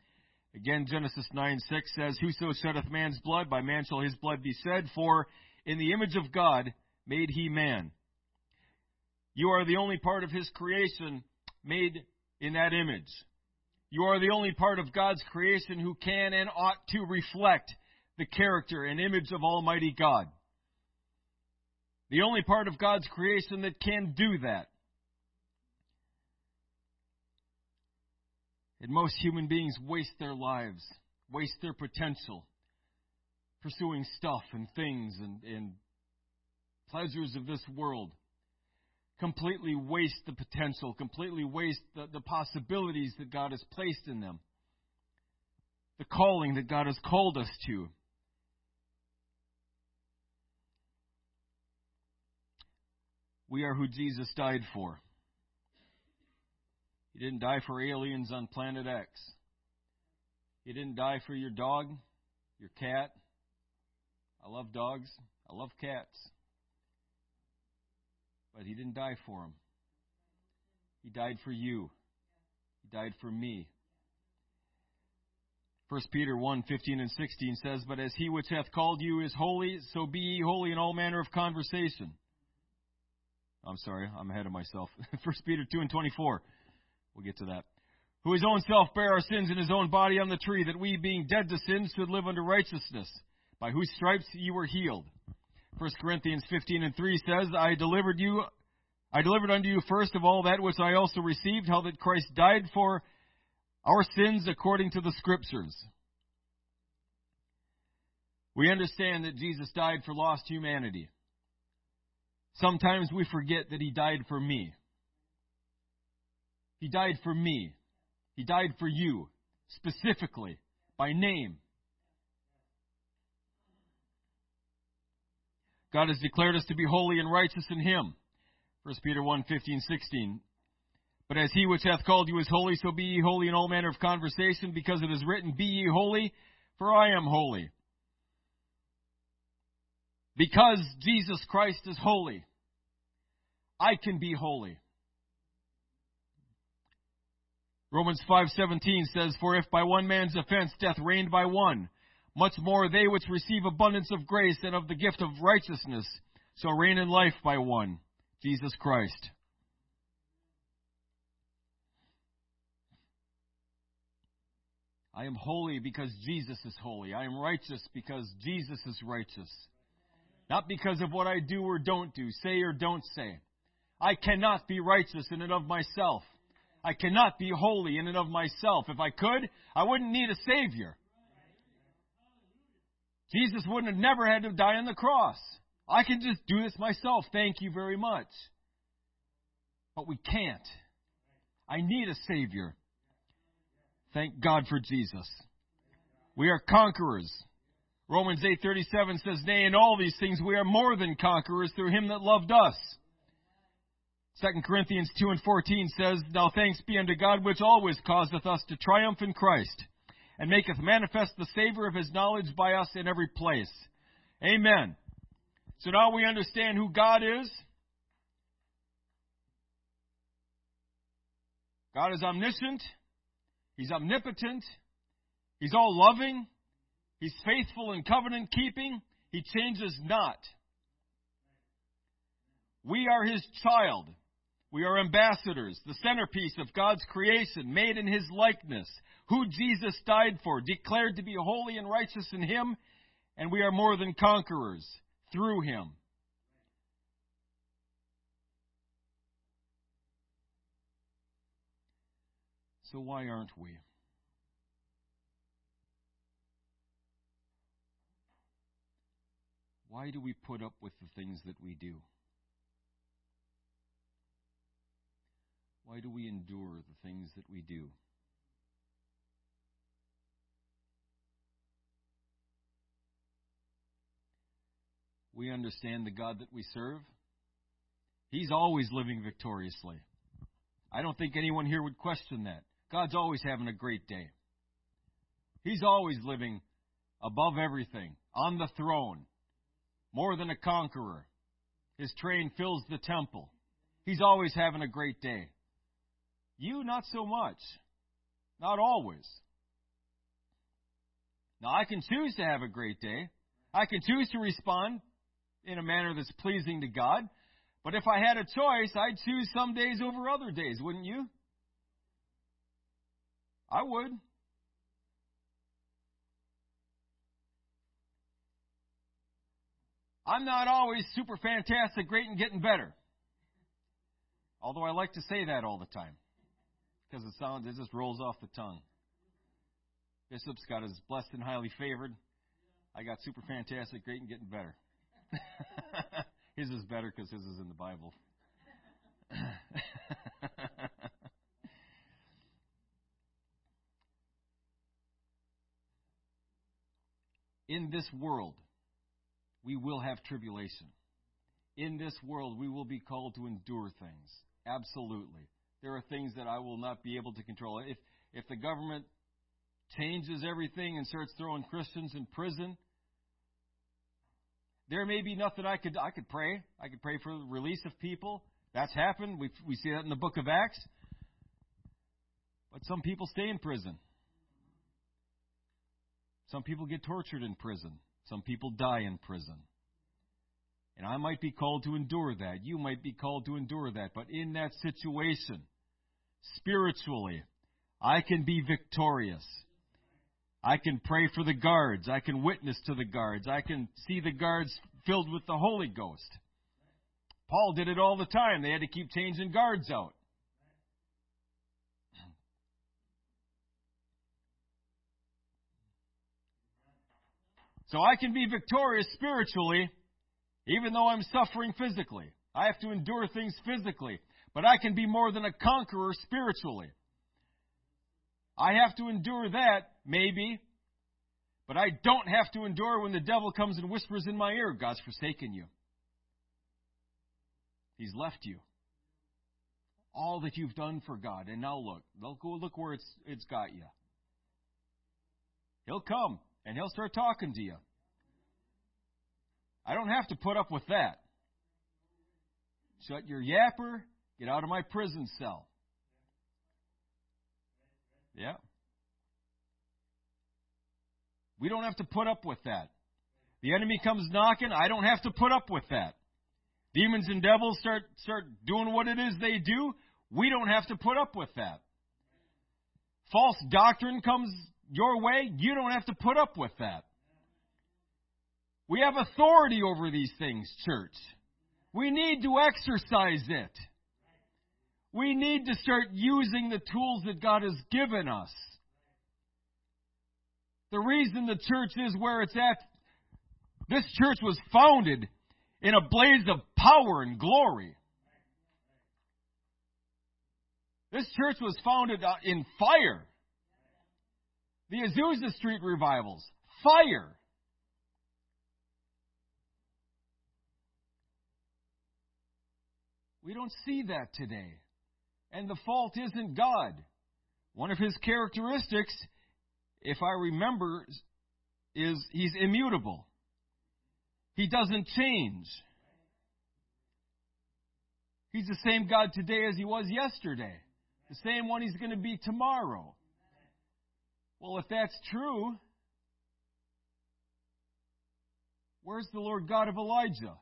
Again, Genesis 9:6 says, "Whoso sheddeth man's blood, by man shall his blood be shed, for in the image of God made he man." You are the only part of his creation made in that image. You are the only part of God's creation who can and ought to reflect the character and image of Almighty God. The only part of God's creation that can do that. And most human beings waste their lives, waste their potential, pursuing stuff and things and, and pleasures of this world. Completely waste the potential, completely waste the, the possibilities that God has placed in them, the calling that God has called us to. We are who Jesus died for. He didn't die for aliens on planet X. He didn't die for your dog, your cat. I love dogs. I love cats. But he didn't die for them. He died for you. He died for me. 1 Peter 1, 15 and 16 says, But as he which hath called you is holy, so be ye holy in all manner of conversation I'm sorry, I'm ahead of myself. [LAUGHS] First Peter 2 and 24. We'll get to that. Who his own self bare our sins in his own body on the tree, that we, being dead to sins, should live unto righteousness, by whose stripes ye were healed. 1 Corinthians 15 and 3 says, I delivered you, I delivered unto you first of all that which I also received, how that Christ died for our sins according to the Scriptures. We understand that Jesus died for lost humanity. Sometimes we forget that He died for me. He died for me. He died for you, specifically, by name. God has declared us to be holy and righteous in Him. 1 Peter 1 15, 16. But as He which hath called you is holy, so be ye holy in all manner of conversation, because it is written, Be ye holy, for I am holy. Because Jesus Christ is holy, I can be holy. Romans 5:17 says, "For if by one man's offense death reigned by one, much more they which receive abundance of grace and of the gift of righteousness shall reign in life by one, Jesus Christ." I am holy because Jesus is holy. I am righteous because Jesus is righteous. Not because of what I do or don't do, say or don't say. I cannot be righteous in and of myself. I cannot be holy in and of myself. If I could, I wouldn't need a Savior. Jesus wouldn't have never had to die on the cross. I can just do this myself. Thank you very much. But we can't. I need a Savior. Thank God for Jesus. We are conquerors. Romans 8:37 says, "Nay, in all these things we are more than conquerors through him that loved us." 2 Corinthians 2 and 14 says, Now thanks be unto God which always causeth us to triumph in Christ, and maketh manifest the savor of his knowledge by us in every place. Amen. So now we understand who God is. God is omniscient. He's omnipotent. He's all loving. He's faithful and covenant keeping. He changes not. We are His child. We are ambassadors, the centerpiece of God's creation, made in His likeness, who Jesus died for, declared to be holy and righteous in Him, and we are more than conquerors through Him. So why aren't we? Why do we put up with the things that we do? Why do we endure the things that we do? we understand the God that we serve. He's always living victoriously. I don't think anyone here would question that. God's always having a great day. He's always living above everything, on the throne, more than a conqueror. His train fills the temple. He's always having a great day. You, not so much. Not always. Now, I can choose to have a great day. I can choose to respond in a manner that's pleasing to God. But if I had a choice, I'd choose some days over other days, wouldn't you? I would. I'm not always super fantastic, great, and getting better. Although I like to say that all the time. Because it sounds, it just rolls off the tongue. Bishop's got his blessed and highly favored. I got super fantastic, great, and getting better. [LAUGHS] his is better because his is in the Bible. [LAUGHS] in this world, we will have tribulation. In this world, we will be called to endure things. Absolutely. There are things that I will not be able to control. If, if the government changes everything and starts throwing Christians in prison, there may be nothing I could I could pray. I could pray for the release of people. That's happened. We we see that in the book of Acts. But some people stay in prison. Some people get tortured in prison. Some people die in prison. And I might be called to endure that. You might be called to endure that. But in that situation, spiritually, I can be victorious. I can pray for the guards. I can witness to the guards. I can see the guards filled with the Holy Ghost. Paul did it all the time. They had to keep changing guards out. So I can be victorious spiritually, even though I'm suffering physically. I have to endure things physically, but I can be more than a conqueror spiritually. I have to endure that, maybe, but I don't have to endure when the devil comes and whispers in my ear, God's forsaken you. He's left you. All that you've done for God, and now look, look, look where it's, it's got you. He'll come and he'll start talking to you. I don't have to put up with that. Shut your yapper, get out of my prison cell. Yeah. We don't have to put up with that. The enemy comes knocking, I don't have to put up with that. Demons and devils start start doing what it is they do, we don't have to put up with that. False doctrine comes your way, you don't have to put up with that. We have authority over these things, church. We need to exercise it. We need to start using the tools that God has given us. The reason the church is where it's at, this church was founded in a blaze of power and glory. This church was founded uh, in fire. The Azusa Street revivals, fire. We don't see that today. And the fault isn't God. One of his characteristics, if I remember, is he's immutable. He doesn't change. He's the same God today as he was yesterday. The same one he's going to be tomorrow. Well, if that's true, where's the Lord God of Elijah?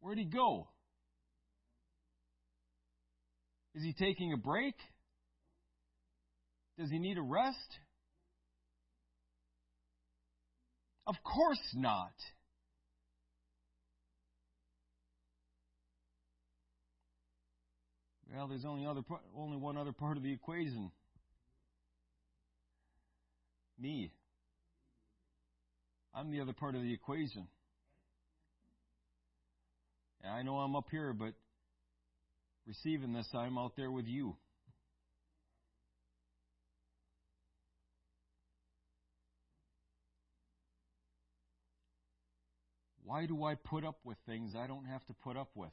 Where'd he go? Is he taking a break? Does he need a rest? Of course not. Well, there's only other only one other part of the equation. Me. I'm the other part of the equation. And I know I'm up here, but receiving this, I'm out there with you. Why do I put up with things I don't have to put up with?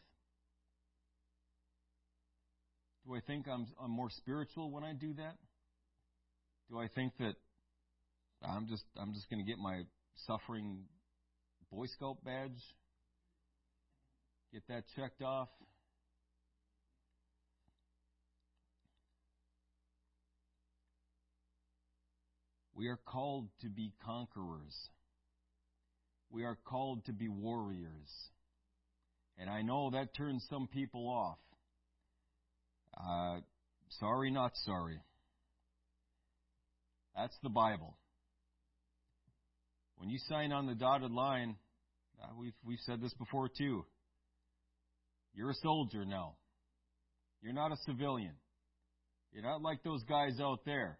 Do I think I'm, I'm more spiritual when I do that? Do I think that I'm just I'm just going to get my suffering Boy Scout badge, get that checked off? We are called to be conquerors. We are called to be warriors. And I know that turns some people off. Uh, sorry, not sorry. That's the Bible. When you sign on the dotted line, uh, we've, we've said this before too. You're a soldier now. You're not a civilian. You're not like those guys out there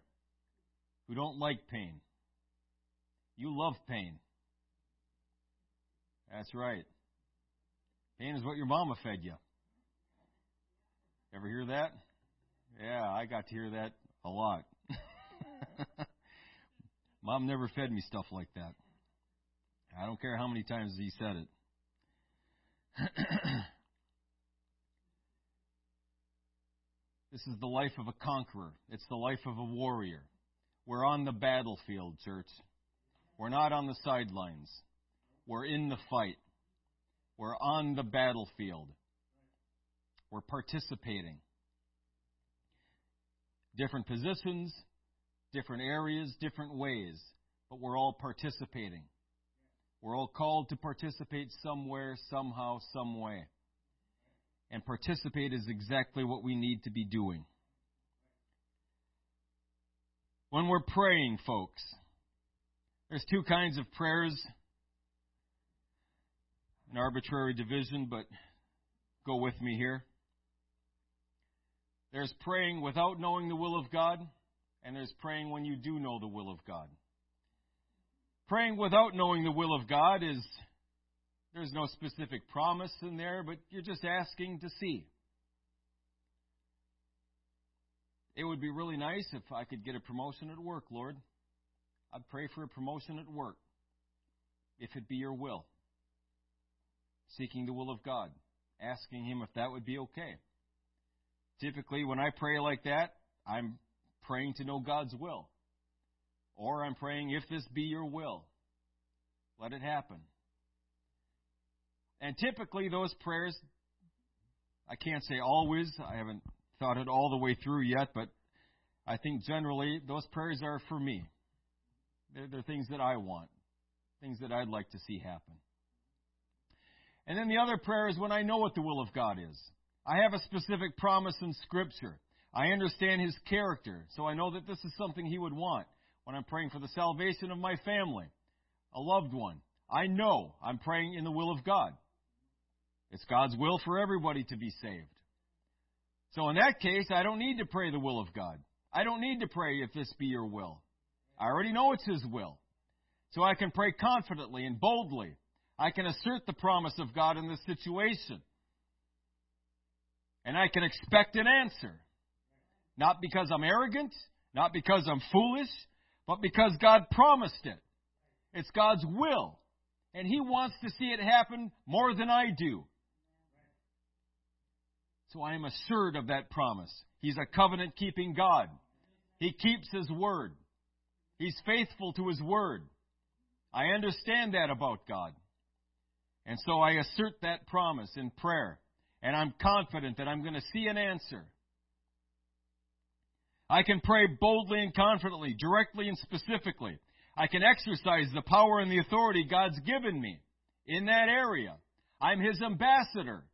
who don't like pain. You love pain. That's right. Pain is what your mama fed you. Ever hear that? Yeah, I got to hear that a lot. [LAUGHS] Mom never fed me stuff like that. I don't care how many times he said it. [CLEARS THROAT] this is the life of a conqueror. It's the life of a warrior. We're on the battlefield, church. We're not on the sidelines. We're in the fight. We're on the battlefield. We're participating. Different positions, different areas, different ways, but we're all participating. We're all called to participate somewhere, somehow, some way. And participate is exactly what we need to be doing. When we're praying, folks, there's two kinds of prayers. An arbitrary division, but go with me here. There's praying without knowing the will of God, and there's praying when you do know the will of God. Praying without knowing the will of God is there's no specific promise in there, but you're just asking to see. It would be really nice if I could get a promotion at work, Lord. I'd pray for a promotion at work, if it be your will. Seeking the will of God, asking Him if that would be okay. Typically, when I pray like that, I'm praying to know God's will. Or I'm praying, if this be your will, let it happen. And typically, those prayers, I can't say always, I haven't thought it all the way through yet, but I think generally those prayers are for me. They're, they're things that I want, things that I'd like to see happen. And then the other prayer is when I know what the will of God is. I have a specific promise in Scripture. I understand His character, so I know that this is something He would want. When I'm praying for the salvation of my family, a loved one, I know I'm praying in the will of God. It's God's will for everybody to be saved. So in that case, I don't need to pray the will of God. I don't need to pray if this be your will. I already know it's His will. So I can pray confidently and boldly. I can assert the promise of God in this situation. And I can expect an answer. Not because I'm arrogant, not because I'm foolish, but because God promised it. It's God's will. And He wants to see it happen more than I do. So I am assured of that promise. He's a covenant keeping God. He keeps His word. He's faithful to His word. I understand that about God. And so I assert that promise in prayer. And I'm confident that I'm going to see an answer. I can pray boldly and confidently, directly and specifically. I can exercise the power and the authority God's given me in that area. I'm His ambassador.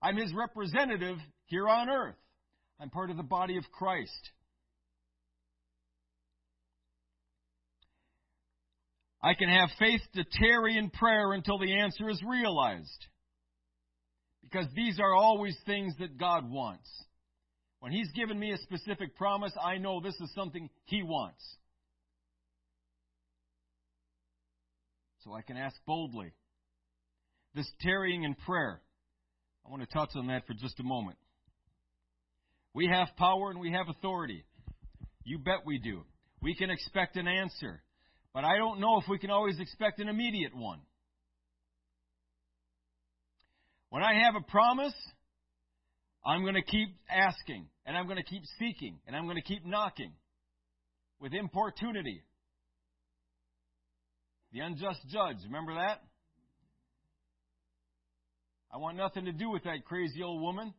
I'm His representative here on earth. I'm part of the body of Christ. I can have faith to tarry in prayer until the answer is realized. Because these are always things that God wants. When He's given me a specific promise, I know this is something He wants. So I can ask boldly. This tarrying in prayer. I want to touch on that for just a moment. We have power and we have authority. You bet we do. We can expect an answer. But I don't know if we can always expect an immediate one. When I have a promise, I'm going to keep asking, and I'm going to keep seeking, and I'm going to keep knocking with importunity. The unjust judge, remember that? I want nothing to do with that crazy old woman,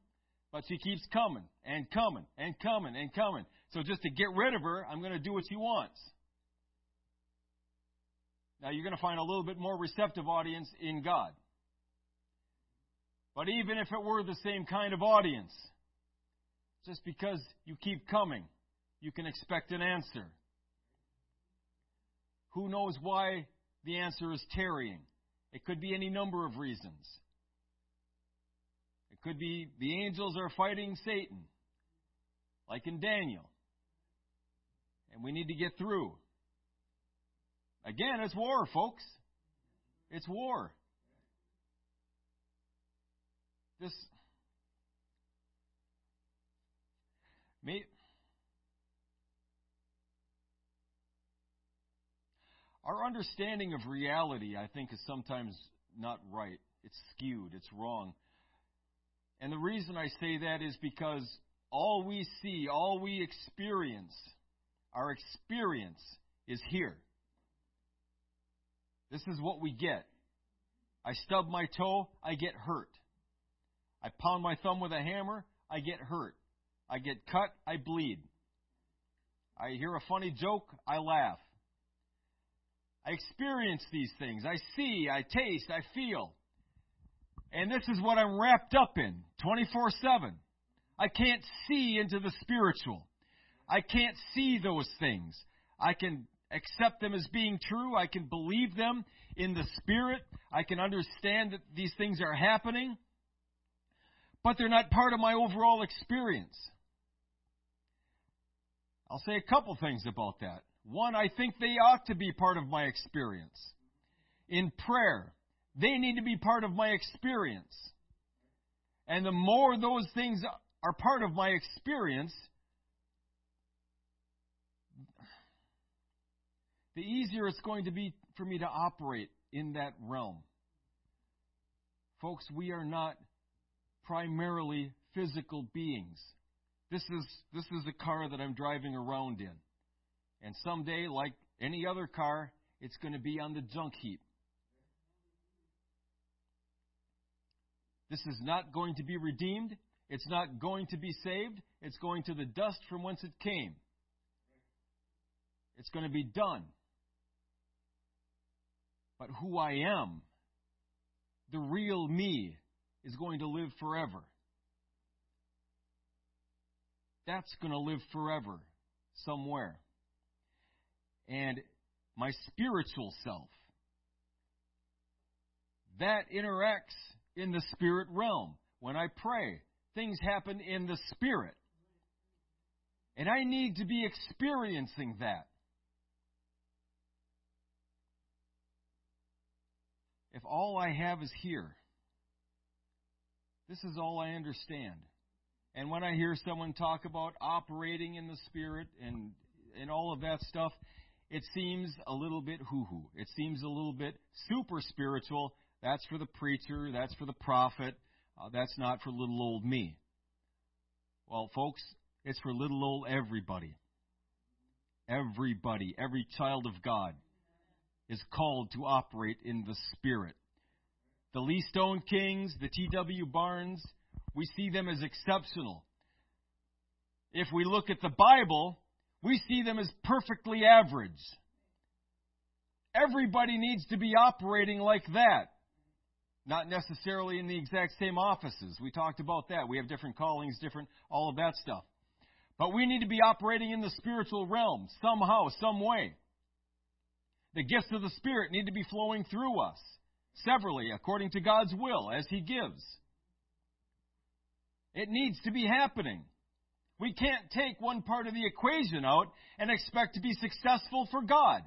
but she keeps coming and coming and coming and coming. So just to get rid of her, I'm going to do what she wants. Now you're going to find a little bit more receptive audience in God. But even if it were the same kind of audience, just because you keep coming, you can expect an answer. Who knows why the answer is tarrying? It could be any number of reasons. It could be the angels are fighting Satan, like in Daniel. And we need to get through. Again, it's war, folks. It's war. This may our understanding of reality, I think, is sometimes not right. It's skewed. It's wrong. And the reason I say that is because all we see, all we experience, our experience is here. This is what we get. I stub my toe, I get hurt. I pound my thumb with a hammer, I get hurt. I get cut, I bleed. I hear a funny joke, I laugh. I experience these things. I see, I taste, I feel. And this is what I'm wrapped up in 24 7. I can't see into the spiritual. I can't see those things. I can accept them as being true. I can believe them in the spirit. I can understand that these things are happening. But they're not part of my overall experience. I'll say a couple things about that. One, I think they ought to be part of my experience. In prayer, they need to be part of my experience. And the more those things are part of my experience, the easier it's going to be for me to operate in that realm. Folks, we are not primarily physical beings. This is, this is a car that I'm driving around in. And someday, like any other car, it's going to be on the junk heap. This is not going to be redeemed. It's not going to be saved. It's going to the dust from whence it came. It's going to be done. But who I am, the real me, is going to live forever. That's going to live forever somewhere. And my spiritual self, that interacts in the spirit realm. When I pray, things happen in the spirit. And I need to be experiencing that. If all I have is here, this is all I understand. And when I hear someone talk about operating in the Spirit and, and all of that stuff, it seems a little bit hoo hoo. It seems a little bit super spiritual. That's for the preacher, that's for the prophet, uh, that's not for little old me. Well, folks, it's for little old everybody. Everybody, every child of God is called to operate in the Spirit. The Lee Stonekings, the T.W. Barnes, we see them as exceptional. If we look at the Bible, we see them as perfectly average. Everybody needs to be operating like that. Not necessarily in the exact same offices. We talked about that. We have different callings, different, all of that stuff. But we need to be operating in the spiritual realm somehow, some way. The gifts of the Spirit need to be flowing through us, severally, according to God's will, as He gives. It needs to be happening. We can't take one part of the equation out and expect to be successful for God.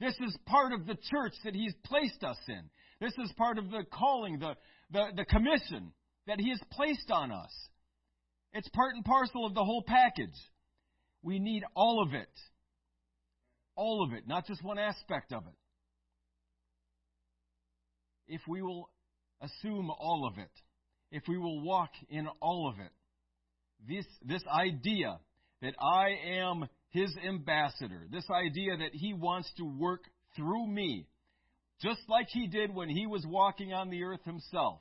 This is part of the church that He's placed us in. This is part of the calling, the, the, the commission that He has placed on us. It's part and parcel of the whole package. We need all of it. All of it, not just one aspect of it. If we will assume all of it, if we will walk in all of it, this, this idea that I am his ambassador, this idea that he wants to work through me, just like he did when he was walking on the earth himself.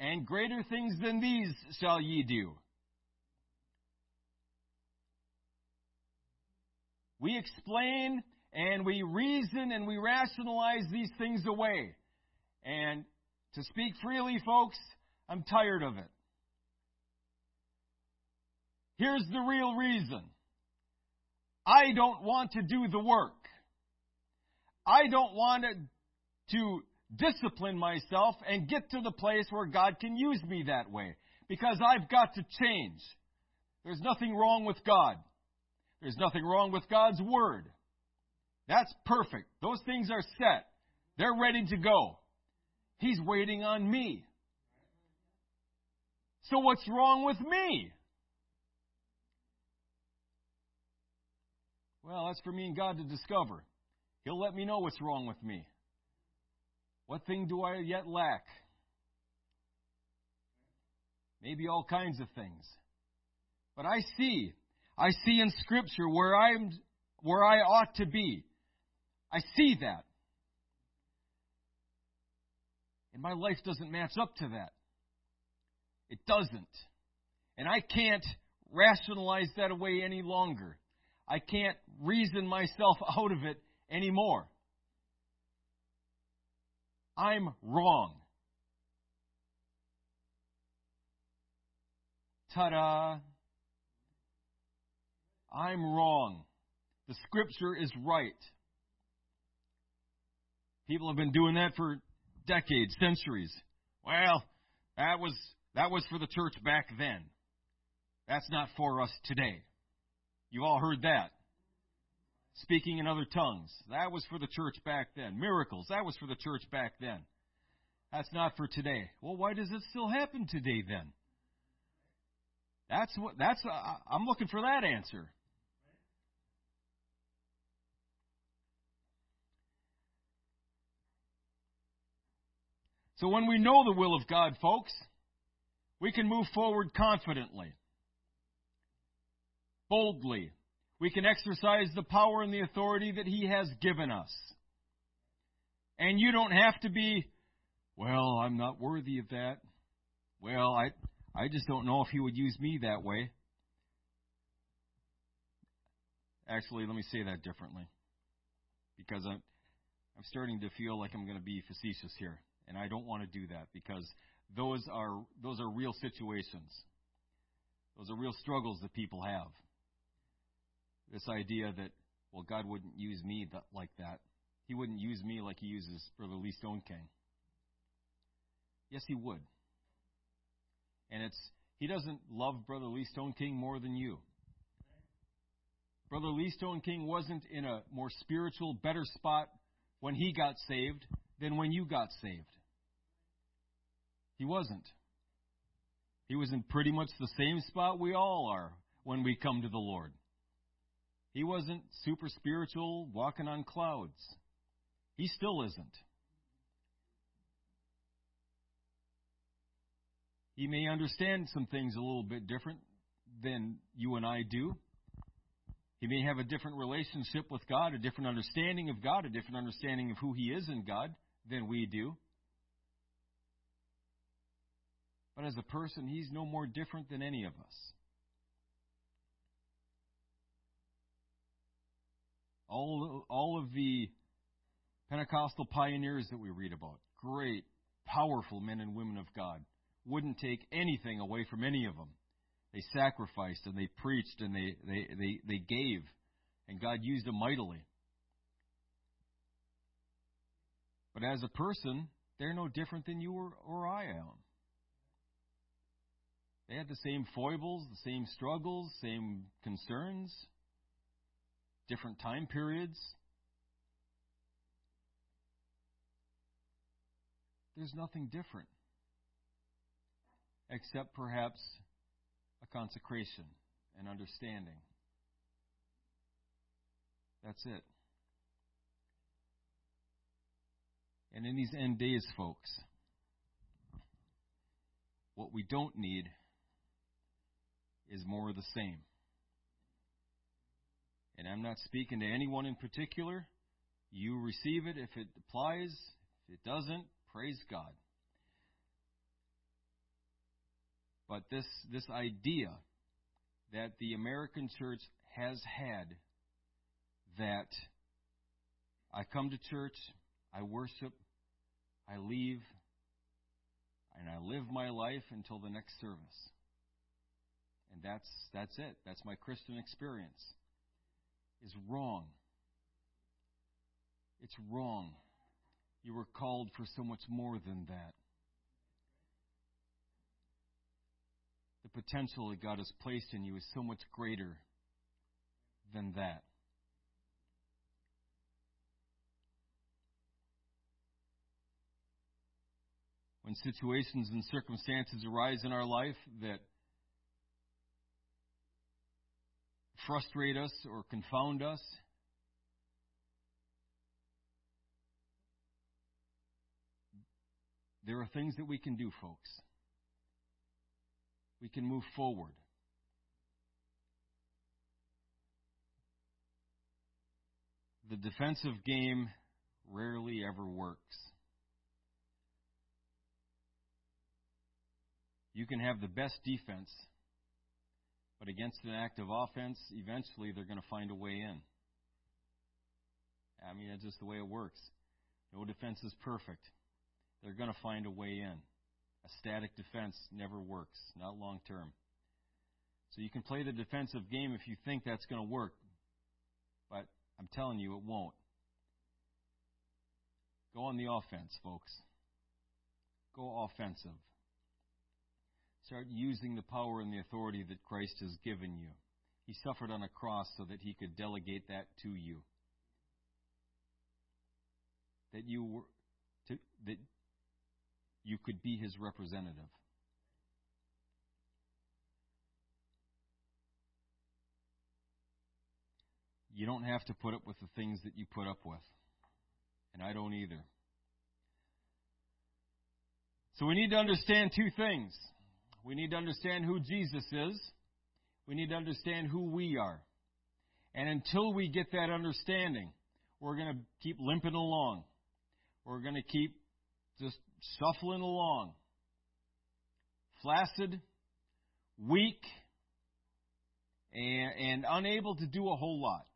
And greater things than these shall ye do. We explain and we reason and we rationalize these things away. And to speak freely, folks, I'm tired of it. Here's the real reason. I don't want to do the work. I don't want to, discipline myself and get to the place where God can use me that way. Because I've got to change. There's nothing wrong with God. There's nothing wrong with God's Word. That's perfect. Those things are set. They're ready to go. He's waiting on me. So what's wrong with me? Well, that's for me and God to discover. He'll let me know what's wrong with me. What thing do I yet lack? Maybe all kinds of things. But I see, I see in Scripture where I'm, where I ought to be. I see that. And my life doesn't match up to that. It doesn't. And I can't rationalize that away any longer. I can't reason myself [LAUGHS] out of it anymore. I'm wrong. Ta da! I'm wrong. The scripture is right. People have been doing that for decades, centuries. Well, that was that was for the church back then. That's not for us today. You've all heard that. Speaking in other tongues. That was for the church back then. Miracles. That was for the church back then. That's not for today. Well, why does it still happen today then? That's what, that's, uh, I'm looking for that answer. So when we know the will of God, folks, we can move forward confidently boldly. We can exercise the power and the authority that He has given us. And you don't have to be, well, I'm not worthy of that. Well, I, I just don't know if He would use me that way. Actually, let me say that differently. Because I'm, I'm starting to feel like I'm going to be facetious here. And I don't want to do that because those are, those are real situations. Those are real struggles that people have. This idea that, well, God wouldn't use me that, like that. He wouldn't use me like he uses Brother Lee Stoneking. Yes, he would. And it's he doesn't love Brother Lee Stoneking more than you. Brother Lee Stoneking wasn't in a more spiritual, better spot when he got saved than when you got saved. He wasn't. He was in pretty much the same spot we all are when we come to the Lord. He wasn't super spiritual, walking on clouds. He still isn't. He may understand some things a little bit different than you and I do. He may have a different relationship with God, a different understanding of God, a different understanding of who He is in God than we do. But as a person, He's no more different than any of us. all all of the Pentecostal pioneers that we read about, great, powerful men and women of God, wouldn't take anything away from any of them. They sacrificed and they preached and they, they, they, they gave, and God used them mightily. But as a person, they're no different than you or, or I am. They had the same foibles, the same struggles, same concerns different time periods. There's nothing different except perhaps a consecration and understanding. That's it. And in these end days, folks, What we don't need is more of the same. And I'm not speaking to anyone in particular. You receive it if it applies. If it doesn't, praise God. But this, this idea that the American church has had that I come to church, I worship, I leave, and I live my life until the next service. And that's that's it. That's my Christian experience. Is wrong. It's wrong. You were called for so much more than that. The potential that God has placed in you is so much greater than that. When situations and circumstances arise in our life that frustrate us or confound us, there are things that we can do, folks. We can move forward. The defensive game rarely ever works. You can have the best defense, but against an active offense, eventually they're going to find a way in. I mean, that's just the way it works. No defense is perfect. They're going to find a way in. A static defense never works, not long term. So you can play the defensive game if you think that's going to work, but I'm telling you, it won't. Go on the offense, folks. Go offensive. Start using the power and the authority that Christ has given you. He suffered on a cross so that he could delegate that to you. That you were to, that you could be his representative. You don't have to put up with the things that you put up with. And I don't either. So we need to understand two things. We need to understand who Jesus is. We need to understand who we are. And until we get that understanding, we're going to keep limping along. We're going to keep just shuffling along. Flaccid, weak, and, and unable to do a whole lot.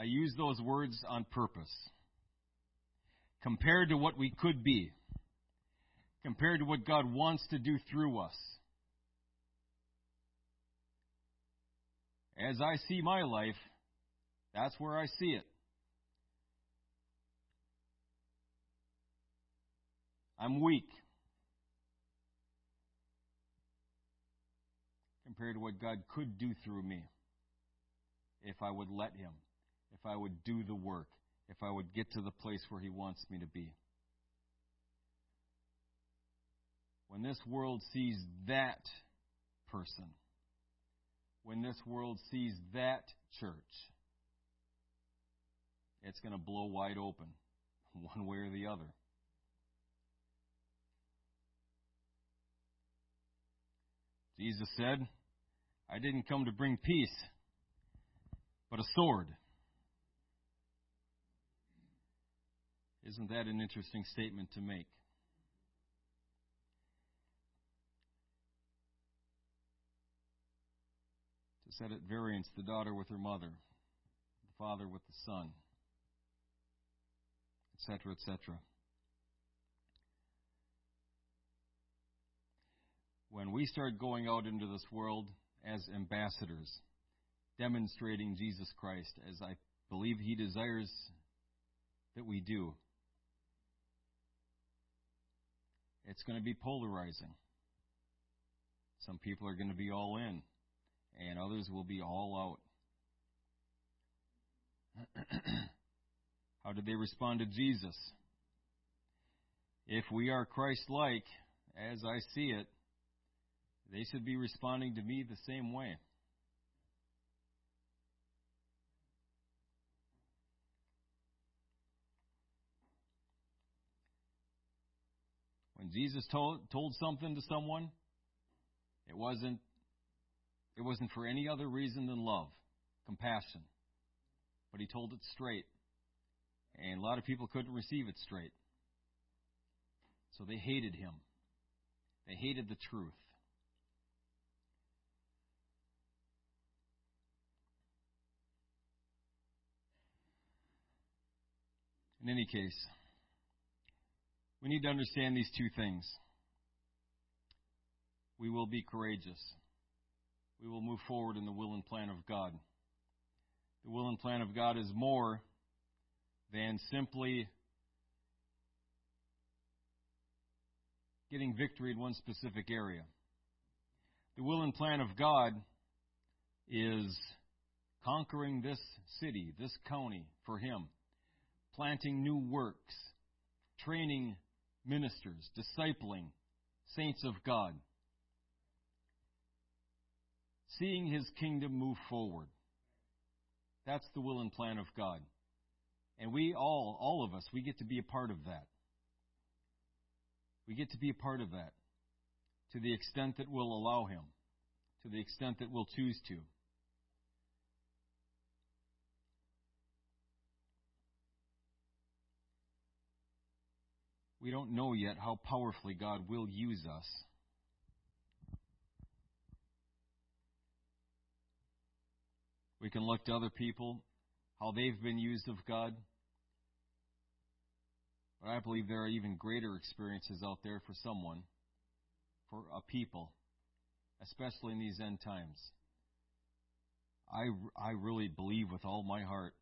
I use those words on purpose. Compared to what we could be, compared to what God wants to do through us. As I see my life, that's where I see it. I'm weak compared to what God could do through me if I would let Him if I would do the work, if I would get to the place where He wants me to be. When this world sees that person, when this world sees that church, it's going to blow wide open, [LAUGHS] one way or the other. Jesus said, I didn't come to bring peace, but a sword. Isn't that an interesting statement to make? To set at variance the daughter with her mother, the father with the son, etc., etc. When we start going out into this world as ambassadors, demonstrating Jesus Christ, as I believe He desires that we do, it's going to be polarizing. Some people are going to be all in, and others will be all out. [CLEARS THROAT] How did they respond to Jesus? If we are Christ like, as I see it, they should be responding to me the same way. When Jesus told told something to someone, it wasn't it wasn't for any other reason than love, compassion. But he told it straight. And a lot of people couldn't receive it straight. So they hated him. They hated the truth. In any case, we need to understand these two things. We will be courageous. We will move forward in the will and plan of God. The will and plan of God is more than simply getting victory in one specific area. The will and plan of God is conquering this city, this county for Him, planting new works, training ministers, discipling saints of God, seeing His kingdom move forward. That's the will and plan of God. And we all, all of us, we get to be a part of that. We get to be a part of that to the extent that we'll allow Him, to the extent that we'll choose to. We don't know yet how powerfully God will use us. We can look to other people, how they've been used of God. But I believe there are even greater experiences out there for someone, for a people, especially in these end times. I, I really believe with all my heart,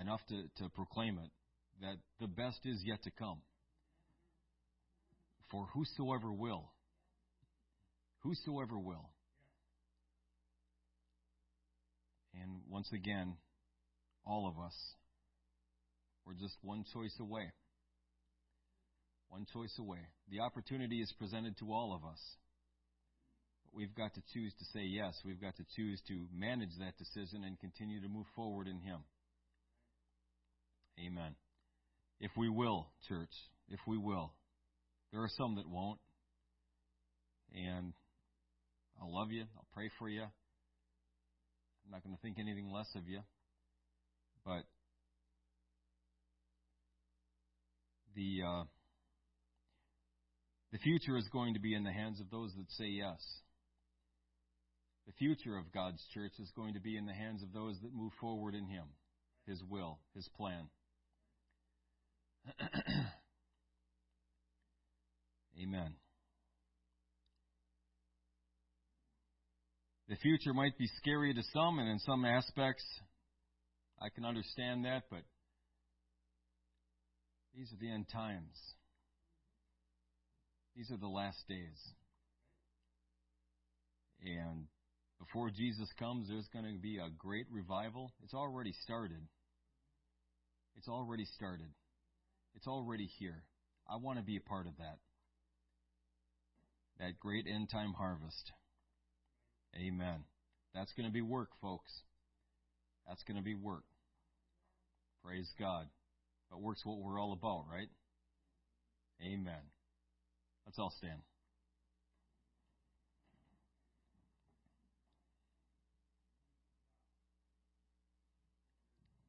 enough to, to proclaim it, that the best is yet to come for whosoever will. Whosoever will. And once again, all of us, we're just one choice away. One choice away. The opportunity is presented to all of us. But we've got to choose to say yes. We've got to choose to manage that decision and continue to move forward in Him. Amen. If we will, church, if we will. There are some that won't. And I'll love you. I'll pray for you. I'm not going to think anything less of you. But the uh, the future is going to be in the hands of those that say yes. The future of God's church is going to be in the hands of those that move forward in Him, His will, His plan. [CLEARS THROAT] Amen. The future might be scary to some, and in some aspects, I can understand that, but these are the end times. These are the last days. And before Jesus comes, there's going to be a great revival. It's already started. It's already started. It's already here. I want to be a part of that that great end time harvest. Amen. That's going to be work, folks. That's going to be work. Praise God. But work's what we're all about, right? Amen. Let's all stand.